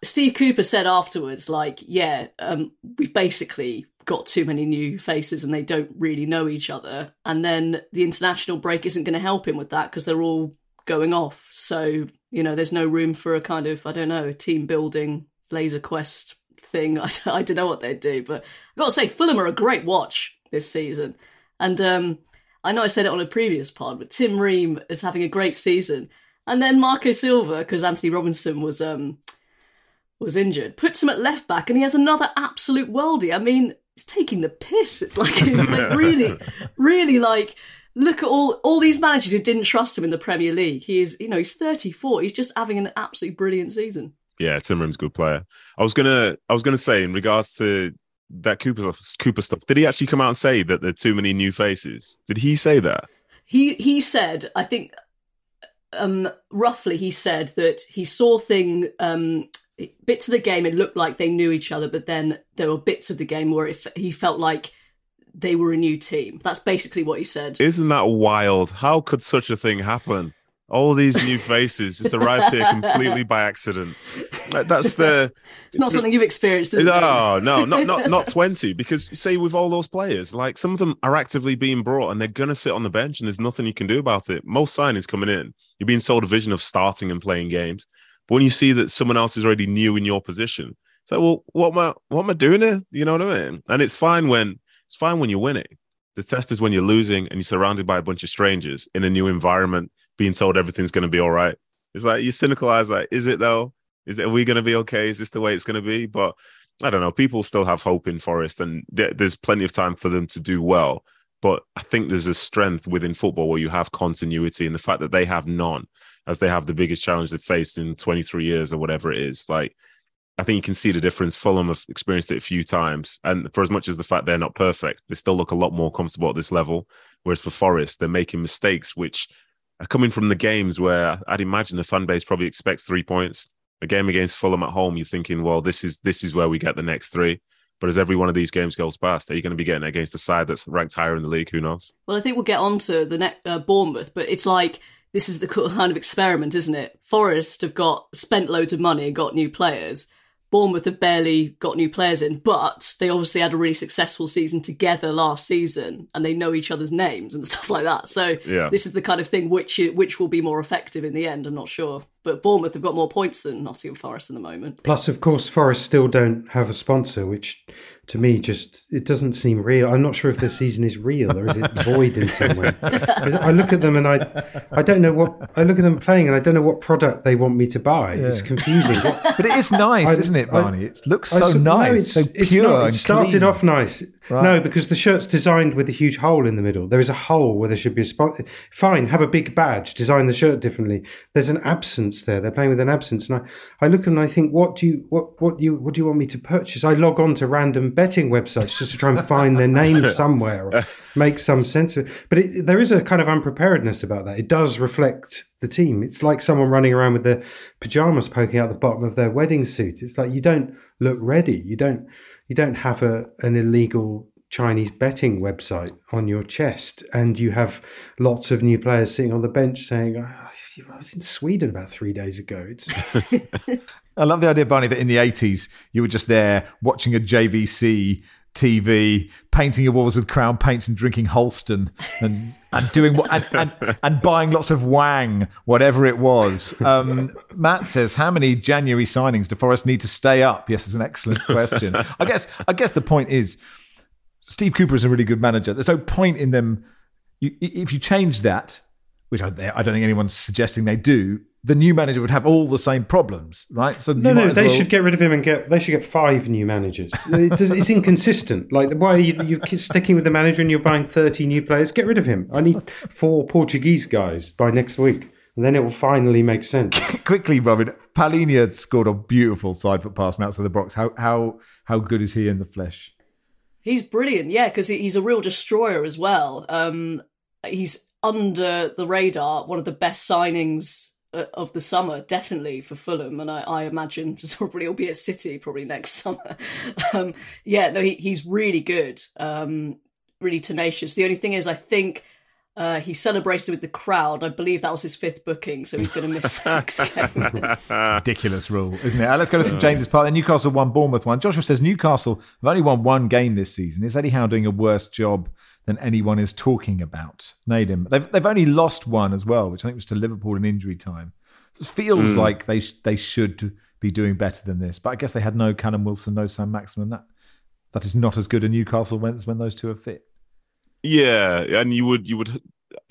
Speaker 6: Steve Cooper said afterwards, like, yeah, um, we've basically got too many new faces and they don't really know each other. And then the international break isn't going to help him with that because they're all going off. So, you know, there's no room for a kind of, I don't know, team building laser quest thing. I, I don't know what they'd do, but I've got to say, Fulham are a great watch this season. And um, I know I said it on a previous pod, but Tim Ream is having a great season. And then Marco Silva, because Anthony Robinson was um, was injured, puts him at left back, and he has another absolute worldie. I mean, he's taking the piss. It's like it's like really, really like look at all all these managers who didn't trust him in the Premier League. He is, you know, he's 34. He's just having an absolutely brilliant season.
Speaker 5: Yeah, Tim Ream's a good player. I was gonna, I was gonna say in regards to that Cooper Cooper stuff. Did he actually come out and say that there are too many new faces? Did he say that?
Speaker 6: He he said, I think, um, roughly, he said that he saw thing um, bits of the game. It looked like they knew each other, but then there were bits of the game where it, he felt like they were a new team. That's basically what he said.
Speaker 5: Isn't that wild? How could such a thing happen? All these new faces just arrived here completely by accident. Like, That's the
Speaker 6: It's not something you've experienced, is it?
Speaker 5: no, no, not not not twenty. Because say with all those players, like some of them are actively being brought, and they're gonna sit on the bench, and there's nothing you can do about it. Most signings coming in, you're being sold a vision of starting and playing games, but when you see that someone else is already new in your position, it's like, well, what am I, what am I doing here? You know what I mean? And it's fine when it's fine when you're winning. The test is when you're losing and you're surrounded by a bunch of strangers in a new environment, being told everything's going to be all right. It's like you cynical eyes, like, is it though? Is it, are we going to be okay? Is this the way it's going to be? But I don't know. People still have hope in Forest, and there- there's plenty of time for them to do well. But I think there's a strength within football where you have continuity, and the fact that they have none, as they have the biggest challenge they've faced in 23 years or whatever it is. Like, I think you can see the difference. Fulham have experienced it a few times, and for as much as the fact they're not perfect, they still look a lot more comfortable at this level. Whereas for Forest, they're making mistakes which are coming from the games where I'd imagine the fan base probably expects three points. A game against Fulham at home, you're thinking, well, this is this is where we get the next three. But as every one of these games goes past, are you going to be getting against a side that's ranked higher in the league? Who knows?
Speaker 6: Well, I think we'll get on to the next uh, Bournemouth, but it's like this is the kind of experiment, isn't it? Forest have got spent loads of money and got new players. Bournemouth have barely got new players in, but they obviously had a really successful season together last season, and they know each other's names and stuff like that. So
Speaker 5: Yeah.
Speaker 6: this is the kind of thing which which will be more effective in the end. I'm not sure, but Bournemouth have got more points than Nottingham Forest at the moment.
Speaker 4: Plus, of course, Forest still don't have a sponsor, which to me just it doesn't seem real. I'm not sure if the season is real or is it void in some way. I look at them and I, I don't know what I look at them playing and I don't know what product they want me to buy. It's confusing.
Speaker 3: But it is nice,
Speaker 4: I-
Speaker 3: isn't it,
Speaker 4: I-
Speaker 3: Barney? it looks
Speaker 4: I
Speaker 3: so
Speaker 4: saw- no,
Speaker 3: nice, so pure
Speaker 4: not. It started
Speaker 3: clean.
Speaker 4: off nice.
Speaker 3: Right.
Speaker 4: No, because the shirt's designed with a huge hole in the middle. There is a hole where there should be a spot. Fine, have a big badge. Design the shirt differently. There's an absence there. They're playing with an absence, and I, I look at them and I think, what do you, what, what you, what do you want me to purchase? I log on to random betting websites just to try and find their name somewhere, or make some sense of it. But it, there is a kind of unpreparedness about that. It does reflect the team. It's like someone running around with their pajamas poking out the bottom of their wedding suit. It's like you don't look ready. You don't you don't have a an illegal Chinese betting website on your chest, and you have lots of new players sitting on the bench saying, "Ah, "I was in Sweden about three days ago." It's
Speaker 3: I love the idea, Barney, that in the 80s, you were just there watching a JVC TV, painting your walls with crown paints and drinking Holsten and, and doing what, and, and, and buying lots of Wang, whatever it was. Um, Matt says, how many January signings do Forest need to stay up? Yes, it's an excellent question. I guess, I guess the point is, Steve Cooper is a really good manager. There's no point in them. You, if you change that, which I, I don't think anyone's suggesting they do, the new manager would have all the same problems, right? So
Speaker 4: no,
Speaker 3: you
Speaker 4: no.
Speaker 3: might as
Speaker 4: They
Speaker 3: well-
Speaker 4: should get rid of him and get. They should get five new managers. It does, it's inconsistent. Like, why are you you keep sticking with the manager and you're buying thirty new players? Get rid of him. I need four Portuguese guys by next week, and then it will finally make sense.
Speaker 3: quickly, Robyn. Palhinha had scored a beautiful side foot pass from outside the box. How how how good is he in the flesh?
Speaker 6: He's brilliant, yeah, because he's a real destroyer as well. Um, he's under the radar, one of the best signings of the summer, definitely for Fulham, and I, I imagine probably he'll be at City probably next summer. um, yeah, no, he, he's really good, um, really tenacious. The only thing is, I think uh, he celebrated with the crowd. I believe that was his fifth booking, so he's going to miss the next game.
Speaker 3: Ridiculous rule, isn't it? Uh, let's go to St James's Park. Newcastle won, Bournemouth won. Joshua says Newcastle have only won one game this season. Is Eddie Howe doing a worse job than anyone is talking about? Nedum, they've they've only lost one as well, which I think was to Liverpool in injury time. It feels mm. like they sh- they should be doing better than this, but I guess they had no Callum Wilson, no Saint-Maximin. That that is not as good a Newcastle when when those two are fit.
Speaker 5: Yeah, and you would you would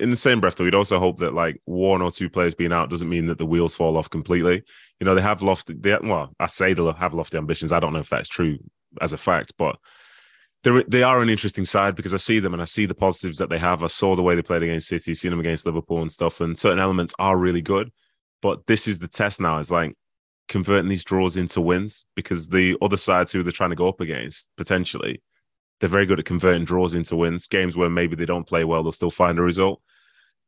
Speaker 5: in the same breath though, we'd also hope that like one or two players being out doesn't mean that the wheels fall off completely. You know, they have lost. They well, I say they have lofty ambitions. I don't know if that's true as a fact, but they're, they are an interesting side because I see them and I see the positives that they have. I saw the way they played against City, seen them against Liverpool and stuff, and certain elements are really good. But this is the test now. It's like converting these draws into wins because the other sides who they're trying to go up against potentially they're very good at converting draws into wins. Games where maybe they don't play well, they'll still find a result.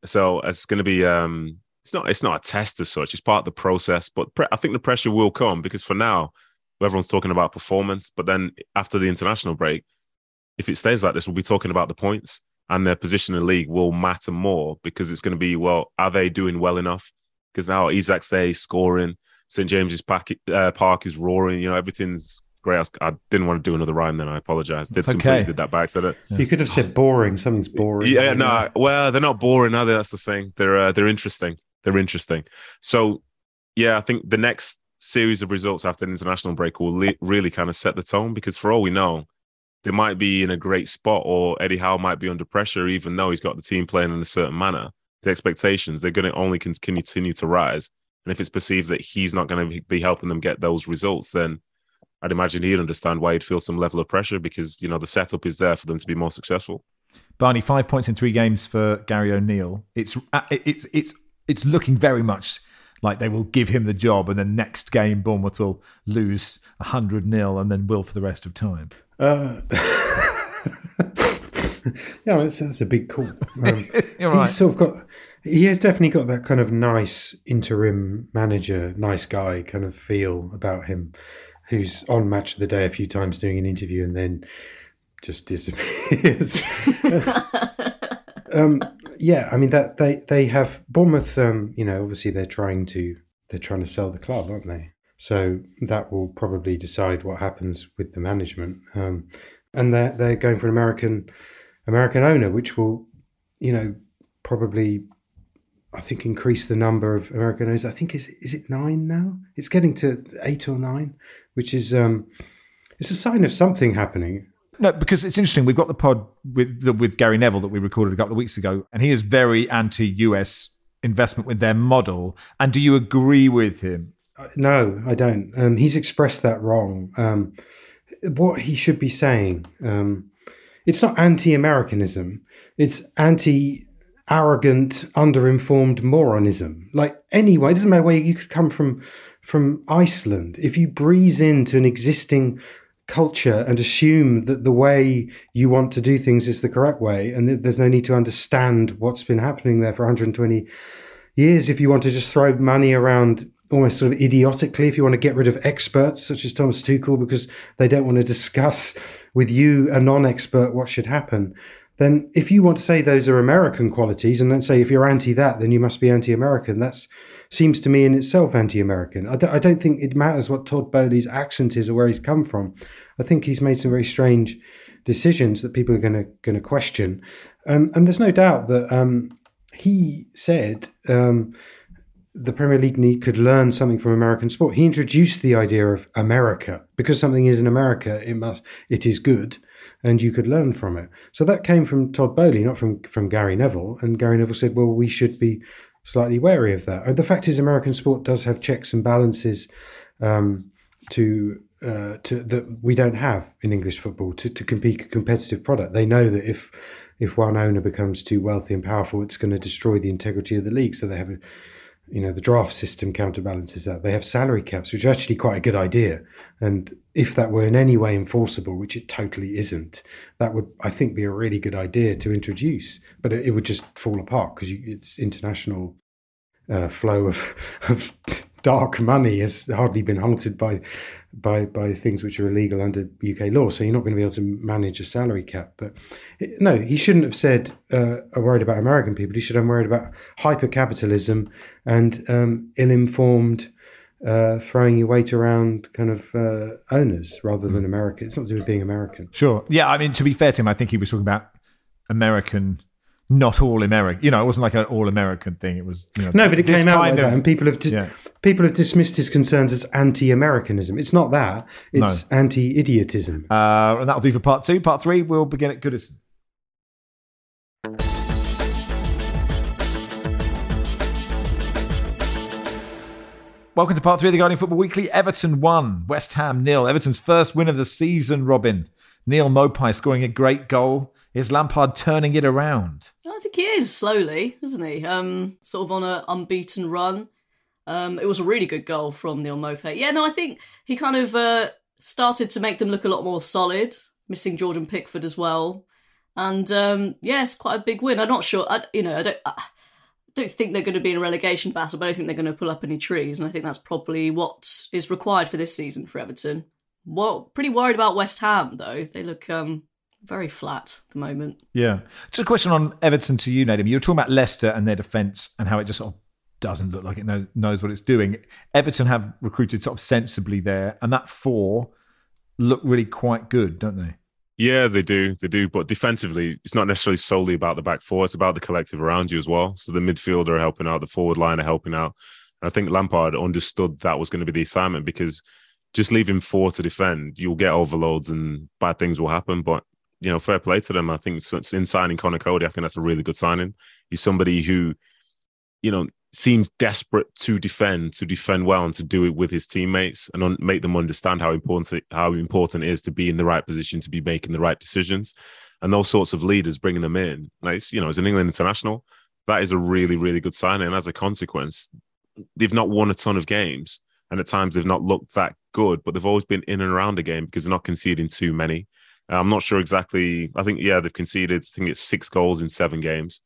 Speaker 5: So it's going to be um, it's not it's not a test as such. It's part of the process, but pre- I think the pressure will come because for now, everyone's talking about performance. But then after the international break, if it stays like this, we'll be talking about the points and their position in the league will matter more because it's going to be well, are they doing well enough? Because now Isak's there, scoring. St James's Park, uh, Park is roaring. You know everything's great. I, didn't want to do another rhyme. Then I apologize. Did
Speaker 3: okay.
Speaker 5: Did that by accident.
Speaker 4: Yeah. You could have said boring. Something's boring.
Speaker 5: Yeah, no. Well, they're not boring. Are they? That's the thing. They're uh, they're interesting. They're interesting. So, yeah, I think the next series of results after an international break will li- really kind of set the tone because for all we know, they might be in a great spot or Eddie Howe might be under pressure, even though he's got the team playing in a certain manner. The expectations they're going to only continue to rise. And if it's perceived that he's not going to be helping them get those results, then I'd imagine he'd understand why he'd feel some level of pressure because you know the setup is there for them to be more successful.
Speaker 3: Barney, five points in three games for Gary O'Neil. It's uh, it's it's it's looking very much like they will give him the job, and then next game Bournemouth will lose hundred 0 and then will for the rest of time. Uh,
Speaker 4: yeah, that's, that's a big call. Um, You're right. He's sort of got. He has definitely got that kind of nice interim manager, nice guy kind of feel about him who's on Match of the Day a few times doing an interview and then just disappears. um, yeah, I mean that they they have Bournemouth. Um, you know, obviously they're trying to they're trying to sell the club, aren't they? So that will probably decide what happens with the management. Um, and they're they're going for an American American owner, which will, you know, probably I think increase the number of American owners. I think is is it nine now? It's getting to eight or nine, which is um, it's a sign of something happening.
Speaker 3: No, because it's interesting. We've got the pod with with Gary Neville that we recorded a couple of weeks ago, and he is very anti-US investment with their model. And do you agree with him?
Speaker 4: No, I don't. Um, he's expressed that wrong. Um, what he should be saying, um, it's not anti-Americanism. It's anti arrogant, underinformed moronism. Like anyway, it doesn't matter where you could come from from Iceland. If you breeze into an existing culture and assume that the way you want to do things is the correct way, and there's no need to understand what's been happening there for 120 years, if you want to just throw money around almost sort of idiotically, if you want to get rid of experts such as Thomas Tuchel because they don't want to discuss with you, a non expert, what should happen, then if you want to say those are American qualities, and let's say if you're anti that, then you must be anti American, that seems to me in itself anti American. I, I don't think it matters what Todd Boehly's accent is or where he's come from. I think he's made some very strange decisions that people are going to going to question. Um, and there's no doubt that um, he said um, the Premier League need, could learn something from American sport. He introduced the idea of America because something is in America, it must it is good and you could learn from it. So that came from Todd Boehly, not from, from Gary Neville. And Gary Neville said, well, we should be slightly wary of that. And the fact is, American sport does have checks and balances um, to uh, to that we don't have in English football to, to compete a competitive product. They know that if if one owner becomes too wealthy and powerful, it's going to destroy the integrity of the league. So they have a you know the draft system counterbalances that. They have salary caps which are actually quite a good idea. And if that were in any way enforceable which it totally isn't that would i think be a really good idea to introduce. But it, it would just fall apart because it's international uh, flow of of dark money has hardly been halted by by by things which are illegal under UK law. So you're not going to be able to manage a salary cap. But no, he shouldn't have said uh, I'm worried about American people. He should have worried about hyper capitalism and um, ill-informed. Uh, throwing your weight around kind of uh, owners rather than American. It's not to do with being American.
Speaker 3: Sure. Yeah. I mean, to be fair to him, I think he was talking about American not all American. You know, it wasn't like an all American thing. It was you know,
Speaker 4: no, but it came out like
Speaker 3: of-
Speaker 4: that, and people have dis-
Speaker 3: yeah.
Speaker 4: people have dismissed his concerns as anti-Americanism. It's not that; it's anti-idiotism.
Speaker 3: Uh, and that'll do for part two. Part three, we'll begin at Goodison. Welcome to part three of the Guardian Football Weekly. Everton won, West Ham nil. Everton's first win of the season, Robyn. Neal Maupay scoring a great goal. Is Lampard turning it around?
Speaker 6: I think he is slowly, isn't he? Um, sort of on an unbeaten run. Um, it was a really good goal from Neal Maupay. Yeah, no, I think he kind of uh, started to make them look a lot more solid. Missing Jordan Pickford as well, and um, yeah, it's quite a big win. I'm not sure. I, you know, I don't. I don't think they're going to be in a relegation battle, but I don't think they're going to pull up any trees, and I think that's probably what is required for this season for Everton. Well, pretty worried about West Ham though. They look um, very flat at the moment.
Speaker 3: Yeah. Just a question on Everton to you, Nedum. You were talking about Leicester and their defence and how it just sort of doesn't look like it know, knows what it's doing. Everton have recruited sort of sensibly there, and that four look really quite good, don't they?
Speaker 5: Yeah, they do. They do. But defensively, it's not necessarily solely about the back four. It's about the collective around you as well. So the midfielder are helping out, the forward line are helping out. And I think Lampard understood that was going to be the assignment because just leaving four to defend, you'll get overloads and bad things will happen. But, you know, fair play to them. I think since in signing Conor Coady, I think that's a really good signing. He's somebody who, you know, seems desperate to defend, to defend well, and to do it with his teammates, and un- make them understand how important how important it is to be in the right position, to be making the right decisions, and those sorts of leaders, bringing them in, like you know, as an England international, that is a really really good signing. And as a consequence, they've not won a ton of games, and at times they've not looked that good, but they've always been in and around the game because they're not conceding too many. Uh, I'm not sure exactly. I think yeah, they've conceded. I think it's six goals in seven games.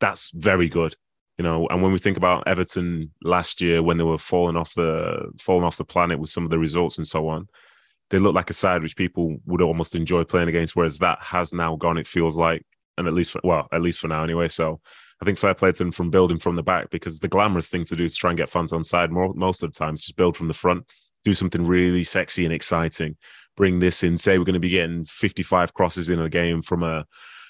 Speaker 5: That's very good you know and when we think about everton last year when they were falling off the falling off the planet with some of the results and so on they look like a side which people would almost enjoy playing against whereas that has now gone it feels like and at least for, well at least for now anyway so i think fair play to them from building from the back because the glamorous thing to do to try and get fans on side more, most of the time is just build from the front do something really sexy and exciting bring this in say we're going to be getting 55 crosses in a game from a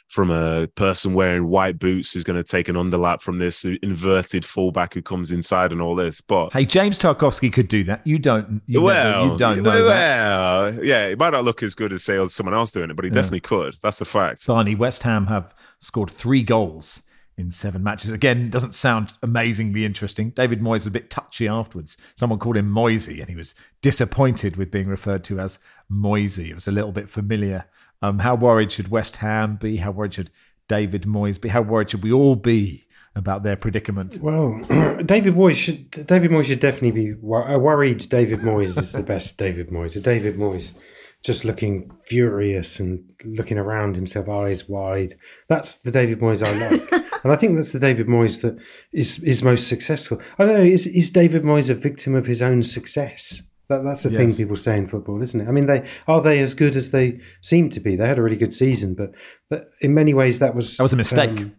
Speaker 5: from a person wearing white boots who's going to take an underlap from this inverted fullback who comes inside and all this. But
Speaker 3: hey, James Tarkowski could do that. You don't. You
Speaker 5: well,
Speaker 3: you don't know
Speaker 5: well,
Speaker 3: that.
Speaker 5: yeah, it might not look as good as say someone else doing it, but he
Speaker 3: Yeah.
Speaker 5: definitely could. That's a fact.
Speaker 3: Barney, West Ham have scored three goals in seven matches. Again, doesn't sound amazingly interesting. David Moyes was a bit touchy afterwards. Someone called him Moisey, and he was disappointed with being referred to as Moisey. It was a little bit familiar. Um, how worried should West Ham be? How worried should David Moyes be? How worried should we all be about their predicament?
Speaker 4: Well, David Moyes should David Moyes should definitely be wor- worried. David Moyes is the best David Moyes. A David Moyes just looking furious and looking around himself, eyes wide. That's the David Moyes I like, and I think that's the David Moyes that is is most successful. I don't know. Is is David Moyes a victim of his own success? That, that's the thing people say in football, isn't it? I mean, they are they as good as they seem to be. They had a really good season, but that, in many ways that was
Speaker 3: That was a mistake.
Speaker 4: um,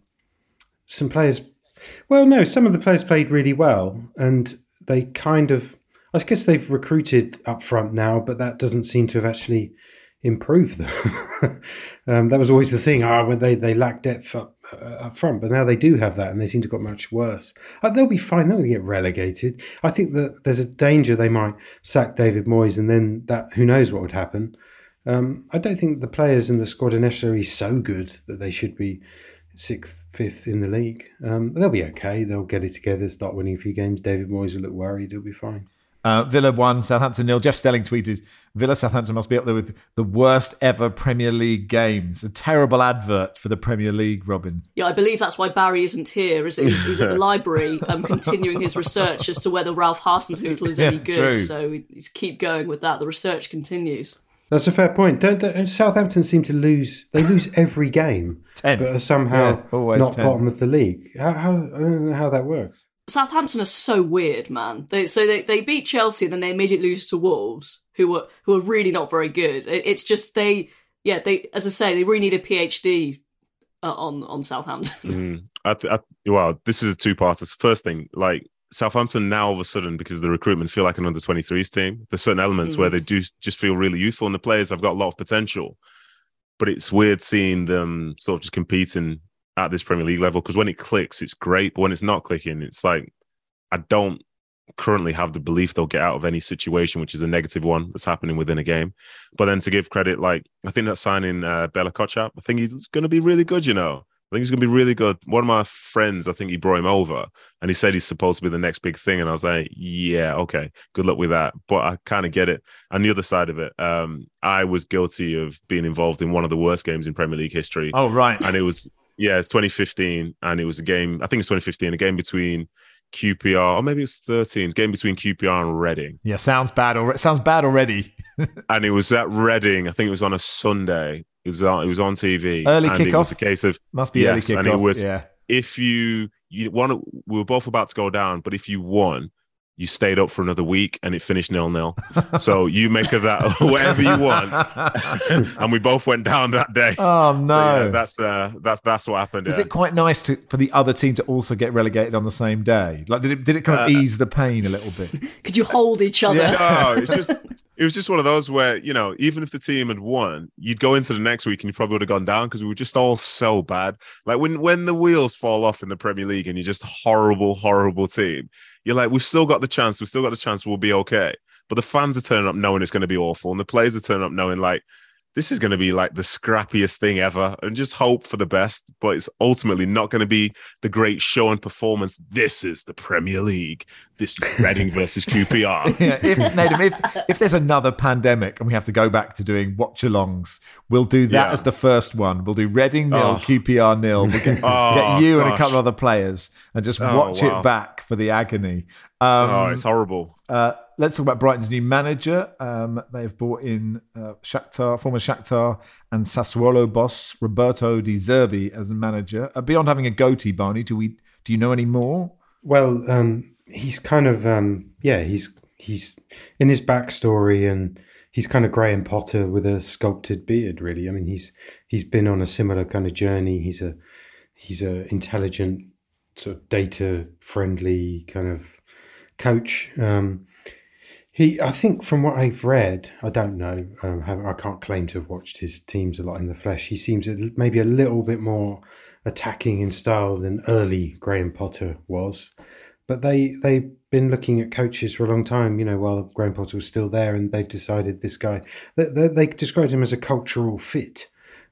Speaker 4: some players well no some of the players played really well and they kind of i guess they've recruited up front now but that doesn't seem to have actually improved them um, that was always the thing ah, when they, they lack depth up, uh, up front but now they do have that and they seem to have got much worse uh, they'll be fine they'll get relegated i think that there's a danger they might sack david moyes and then that who knows what would happen um, I don't think the players in the squad are necessarily so good that they should be sixth, fifth in the league. Um, they'll be okay. They'll get it together, start winning a few games. David Moyes will look worried. He'll be fine.
Speaker 3: Uh, Villa won, Southampton nil. Jeff Stelling tweeted, "Villa Southampton must be up there with the worst ever Premier League games. A terrible advert for the Premier League, Robyn."
Speaker 6: Yeah, I believe that's why Barry isn't here. Is he's, he's at the library, um, continuing his research as to whether Ralph Hasenhüttl is any good.
Speaker 3: true.
Speaker 6: So he's keep going with that. The research continues.
Speaker 4: That's a fair point. Don't, don't Southampton seem to lose? They lose every game,
Speaker 3: Ten.
Speaker 4: but are somehow
Speaker 3: Yeah,
Speaker 4: not
Speaker 3: 10.
Speaker 4: bottom of the league. How, how I don't know how that works.
Speaker 6: Southampton are so weird, man. They, so they, they beat Chelsea, and then they immediately lose to Wolves, who were who are really not very good. It, it's just they, yeah, they as I say, they really need a PhD uh, on on Southampton.
Speaker 5: Mm. I th- I, well, this is a two parter. First thing, like Southampton now all of a sudden because of the recruitment feel like an under 23s team. There's certain elements
Speaker 6: Mm-hmm.
Speaker 5: where they do just feel really youthful and the players have got a lot of potential. But it's weird seeing them sort of just competing at this Premier League level because when it clicks, it's great. But when it's not clicking, it's like I don't currently have the belief they'll get out of any situation, which is a negative one that's happening within a game. But then to give credit, like I think that signing uh, Bella-Kotchap, I think he's going to be really good. You know, I think he's going to be really good. One of my friends, I think he brought him over, and he said he's supposed to be the next big thing. And I was like, yeah, okay, good luck with that. But I kind of get it. And the other side of it, um, I was guilty of being involved in one of the worst games in Premier League history.
Speaker 3: Oh, right.
Speaker 5: And it was yeah, it's 2015, and it was a game. I think it's 2015, a game between QPR, or maybe it's 13, game between QPR and Reading.
Speaker 3: Yeah, sounds bad. Or sounds bad already.
Speaker 5: and it was at Reading. I think it was on a Sunday. It was on. It was on TV.
Speaker 3: Early
Speaker 5: and It was
Speaker 3: kickoff?
Speaker 5: a case of
Speaker 3: Must be early
Speaker 5: yes, and it
Speaker 3: kickoff,
Speaker 5: was
Speaker 3: yeah.
Speaker 5: if you you one. We were both about to go down, but if you won, you stayed up for another week, and it finished nil nil. so you make of that whatever you want. and we both went down that day.
Speaker 3: Oh
Speaker 5: So,
Speaker 3: no!
Speaker 5: yeah, that's uh, that's that's what happened.
Speaker 3: was
Speaker 5: yeah.
Speaker 3: it quite nice to, for the other team to also get relegated on the same day? Like, did it did it kind of
Speaker 5: Uh,
Speaker 3: ease the pain a little bit?
Speaker 6: Could you hold each other?
Speaker 5: no, it's just it was just one of those where you know even if the team had won, you'd go into the next week and you probably would have gone down because we were just all so bad. Like when when the wheels fall off in the Premier League and you're just horrible, horrible team, you're like, we've still got the chance, we've still got the chance, we'll be okay. But the fans are turning up knowing it's going to be awful, and the players are turning up knowing like this is going to be like the scrappiest thing ever, and just hope for the best. But it's ultimately not going to be the great show and performance. This is the Premier League. This is Reading versus QPR.
Speaker 3: yeah, if Nedum, if if there's another pandemic and we have to go back to doing watch-alongs, we'll do that
Speaker 5: Yeah.
Speaker 3: as the first one. We'll do Reading nil,
Speaker 5: Oh.
Speaker 3: QPR nil. We'll get,
Speaker 5: Oh,
Speaker 3: get you and a couple of other players and just
Speaker 5: Oh,
Speaker 3: watch
Speaker 5: wow.
Speaker 3: it back for the agony. Um,
Speaker 5: oh, it's horrible.
Speaker 3: Uh, let's talk about Brighton's new manager. Um, they've brought in uh, Shakhtar, former Shakhtar and Sassuolo boss Roberto De Zerbi as a manager. Uh, beyond having a goatee, Barney, do we do you know any more?
Speaker 4: Well, um, he's kind of um, yeah, he's he's in his backstory, and he's kind of Graham Potter with a sculpted beard. Really, I mean, he's he's been on a similar kind of journey. He's a he's a intelligent, sort of data friendly kind of coach. Um, he, I think, from what I've read, I don't know. Um, I can't claim to have watched his teams a lot in the flesh. He seems maybe a little bit more attacking in style than early Graham Potter was. But they they've been looking at coaches for a long time. You know, while Graham Potter was still there, and they've decided this guy. They, they, they described him as a cultural fit.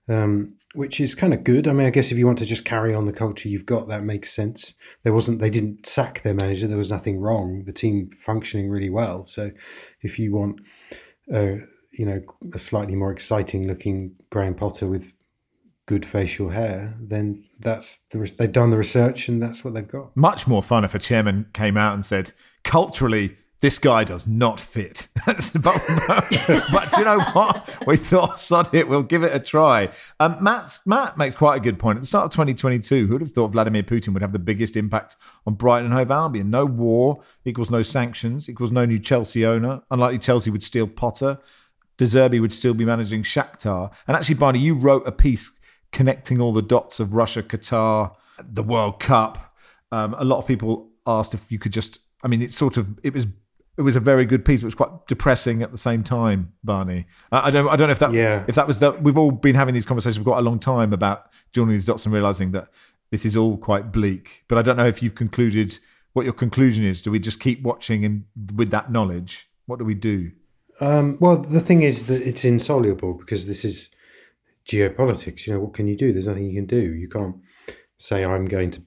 Speaker 4: Um, which is kind of good. I mean, I guess if you want to just carry on the culture you've got, that makes sense. There wasn't, they didn't sack their manager. There was nothing wrong. The team functioning really well. So, if you want, uh, you know, a slightly more exciting looking Graham Potter with good facial hair, then that's the they've done the research and that's what they've got.
Speaker 3: Much more fun if a chairman came out and said, culturally, this guy does not fit. but, but, but do you know what? We thought, sod it, we'll give it a try. Um, Matt's, Matt makes quite a good point. At the start of 2022, who would have thought Vladimir Putin would have the biggest impact on Brighton and Hove Albion? No war equals no sanctions equals no new Chelsea owner. Unlikely Chelsea would steal Potter. De Zerbi would still be managing Shakhtar. And actually, Barney, you wrote a piece connecting all the dots of Russia, Qatar, the World Cup. Um, a lot of people asked if you could just. I mean, it's sort of it was it was a very good piece, but it was quite depressing at the same time. Barney, I, I don't I don't know if that
Speaker 4: Yeah.
Speaker 3: if that was that we've all been having these conversations for quite a long time about joining these dots and realizing that this is all quite bleak. But I don't know if you've concluded what your conclusion is. Do we just keep watching and with that knowledge, what do we do?
Speaker 4: Um, well, the thing is that it's insoluble because this is geopolitics. You know, what can you do? There's nothing you can do. You can't say I'm going to,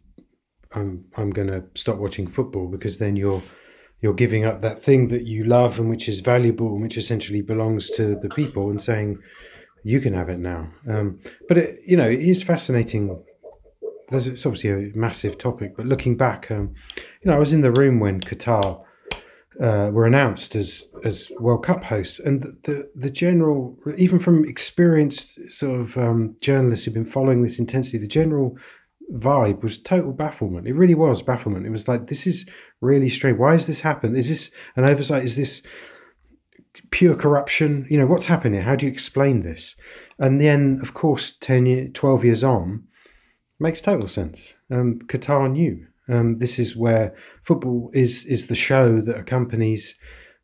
Speaker 4: I'm I'm going to stop watching football because then you're you're giving up that thing that you love and which is valuable and which essentially belongs to the people and saying you can have it now. Um, but it, you know, it is fascinating. There's it's obviously a massive topic, but looking back, um, you know, I was in the room when Qatar uh, were announced as as World Cup hosts, and the the, general, even from experienced sort of um, journalists who've been following this intensely, the general vibe was total bafflement. It really was bafflement. It was like, this is really strange. Why has this happened? Is this an oversight? Is this pure corruption? You know, what's happening? How do you explain this? And then, of course, 10 year, 12 years on, makes total sense. Um, Qatar knew. Um, this is where football is is the show that accompanies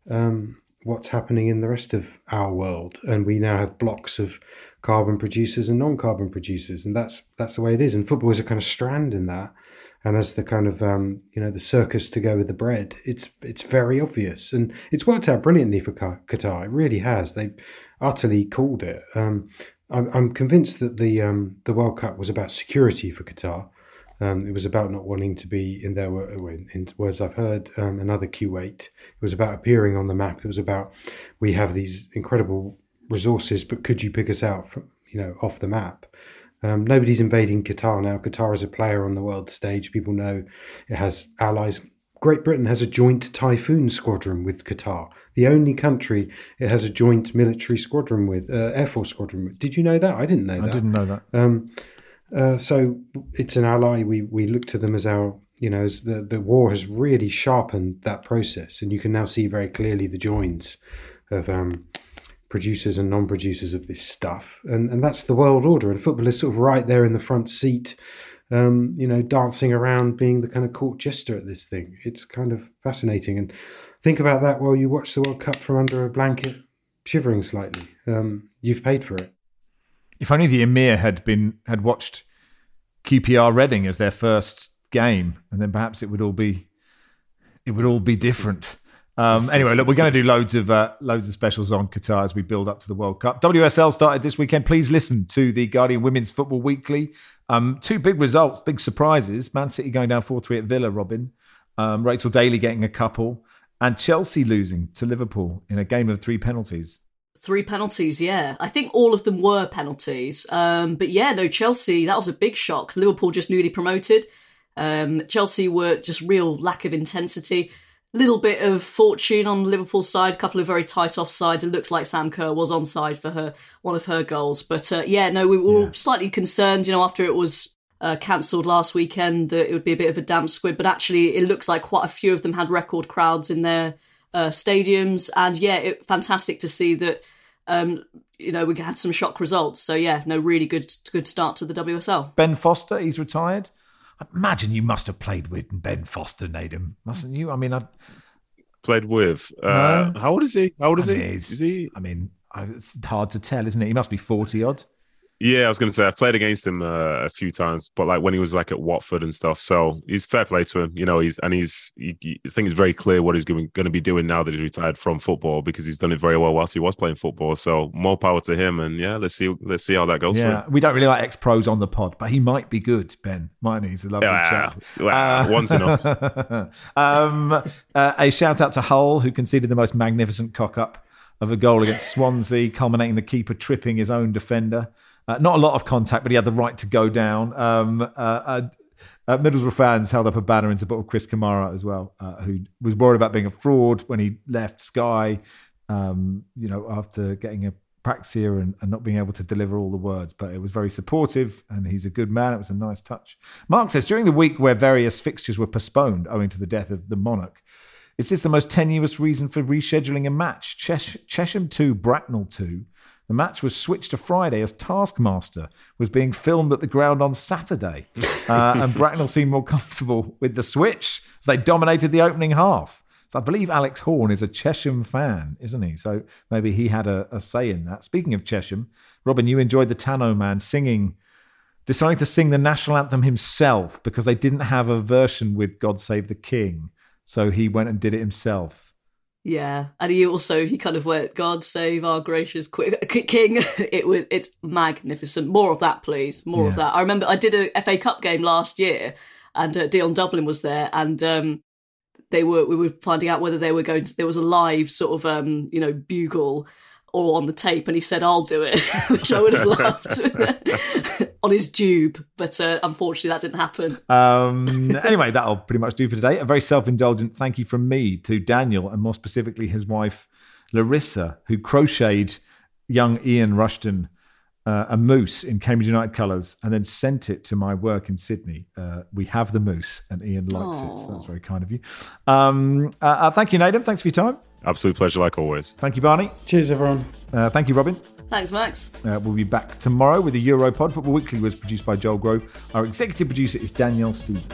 Speaker 4: um, what's happening in the rest of our world, and we now have blocks of carbon producers and non-carbon producers, and that's that's the way it is. And football is a kind of strand in that, and as the kind of um, you know the circus to go with the bread, it's it's very obvious, and it's worked out brilliantly for Qatar. It really has. They utterly called it. Um, I'm, convinced that the um, the World Cup was about security for Qatar. Um, it was about not wanting to be in their in words I've heard um, another Kuwait. It was about appearing on the map. It was about we have these incredible resources, but could you pick us out from you know off the map? Um, nobody's invading Qatar now. Qatar is a player on the world stage. People know it has allies. Great Britain has a joint Typhoon squadron with Qatar. The only country it has a joint military squadron with, uh, Air Force squadron with. Did you know that? I didn't know
Speaker 3: I
Speaker 4: that.
Speaker 3: I didn't know that.
Speaker 4: Uh, so it's an ally. We we look to them as our you know as the the war has really sharpened that process, and you can now see very clearly the joins of um, producers and non-producers of this stuff, and and that's the world order. And football is sort of right there in the front seat. Um, you know, dancing around, being the kind of court jester at this thing. It's kind of fascinating. And think about that while you watch the World Cup from under a blanket, shivering slightly. Um, you've paid for it.
Speaker 3: If only the Emir had been had watched QPR Reading as their first game, and then perhaps it would all be it would all be different. Um, anyway, look, we're going to do loads of uh, loads of specials on Qatar as we build up to the World Cup. WSL started this weekend. Please listen to the Guardian Women's Football Weekly. Um, two big results, big surprises. Man City going down four three at Villa. Robyn, um, Rachel Daly getting a couple, and Chelsea losing to Liverpool in a game of three penalties.
Speaker 6: Three penalties, yeah. I think all of them were penalties. Um, but yeah, no, Chelsea, that was a big shock. Liverpool just newly promoted. Um, Chelsea were just real lack of intensity. Little bit of fortune on Liverpool's side, a couple of very tight offsides. It looks like Sam Kerr was onside for her one of her goals. But uh, yeah, no, we were yeah. slightly concerned, you know, after it was uh, cancelled last weekend that it would be a bit of a damp squid. But actually, it looks like quite a few of them had record crowds in their uh, stadiums. And yeah, it, fantastic to see that. Um, you know, we had some shock results. So yeah, no, really good, good start to the WSL.
Speaker 3: Ben Foster, he's retired. I imagine you must have played with Ben Foster, Nedum, mustn't you? I mean, I
Speaker 5: played with. Uh, no. How old is he? How old is
Speaker 3: I
Speaker 5: he? Is he?
Speaker 3: I mean, it's hard to tell, isn't it? He must be forty odd.
Speaker 5: Yeah, I was going to say I've played against him uh, a few times, but like when he was like at Watford and stuff. So he's fair play to him, you know. He's and he's he, he, I think it's very clear what he's going, going to be doing now that he's retired from football because he's done it very well whilst he was playing football. So more power to him, and yeah, let's see let's see how that goes.
Speaker 3: Yeah, we don't really like ex pros on the pod, but he might be good. Ben, might he's a lovely yeah, chap.
Speaker 5: Well, uh, once enough.
Speaker 3: um, uh, a shout out to Hull who conceded the most magnificent cock up of a goal against Swansea, culminating the keeper tripping his own defender. Uh, not a lot of contact, but he had the right to go down. Um, uh, uh, uh Middlesbrough fans held up a banner in support of Chris Kamara as well, uh, who was worried about being a fraud when he left Sky, um, you know, after getting a praxia and, and, not being able to deliver all the words. But it was very supportive and he's a good man. It was a nice touch. Mark says, during the week where various fixtures were postponed owing to the death of the monarch, is this the most tenuous reason for rescheduling a match? Chesham 2, Bracknell 2 the match was switched to Friday as Taskmaster was being filmed at the ground on Saturday. Uh, and Bracknell seemed more comfortable with the switch as they dominated the opening half. So I believe Alex Horne is a Chesham fan, isn't he? So maybe he had a, a say in that. Speaking of Chesham, Robyn, you enjoyed the Tannoy man singing, deciding to sing the national anthem himself because they didn't have a version with God Save the King. So he went and did it himself.
Speaker 6: Yeah, and he also he kind of went, "God save our gracious king." it was it's magnificent. More of that, please. More yeah. of that. I remember I did a FA Cup game last year, and uh, Dion Dublin was there, and um, they were we were finding out whether they were going to. There was a live sort of um, you know bugle or on the tape, and he said, "I'll do it," which I would have loved on his tube, but uh, unfortunately that didn't happen.
Speaker 3: Um, anyway, that'll pretty much do for today. A very self-indulgent thank you from me to Daniel, and more specifically his wife Larissa, who crocheted young Ian Rushden uh, a moose in Cambridge United colours and then sent it to my work in Sydney. Uh, we have the moose, and Ian likes it. So that's very kind of you. Um, uh, uh, thank you, Nedum. Thanks for your time.
Speaker 5: Absolute pleasure, like always.
Speaker 3: Thank you, Barney.
Speaker 4: Cheers, everyone.
Speaker 3: Uh, thank you, Robyn.
Speaker 6: Thanks, Max.
Speaker 3: Uh, we'll be back tomorrow with the Europod. Football Weekly was produced by Joel Grove. Our executive producer is Danielle Stevens.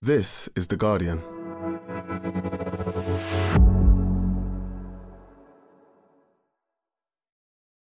Speaker 13: This is The Guardian.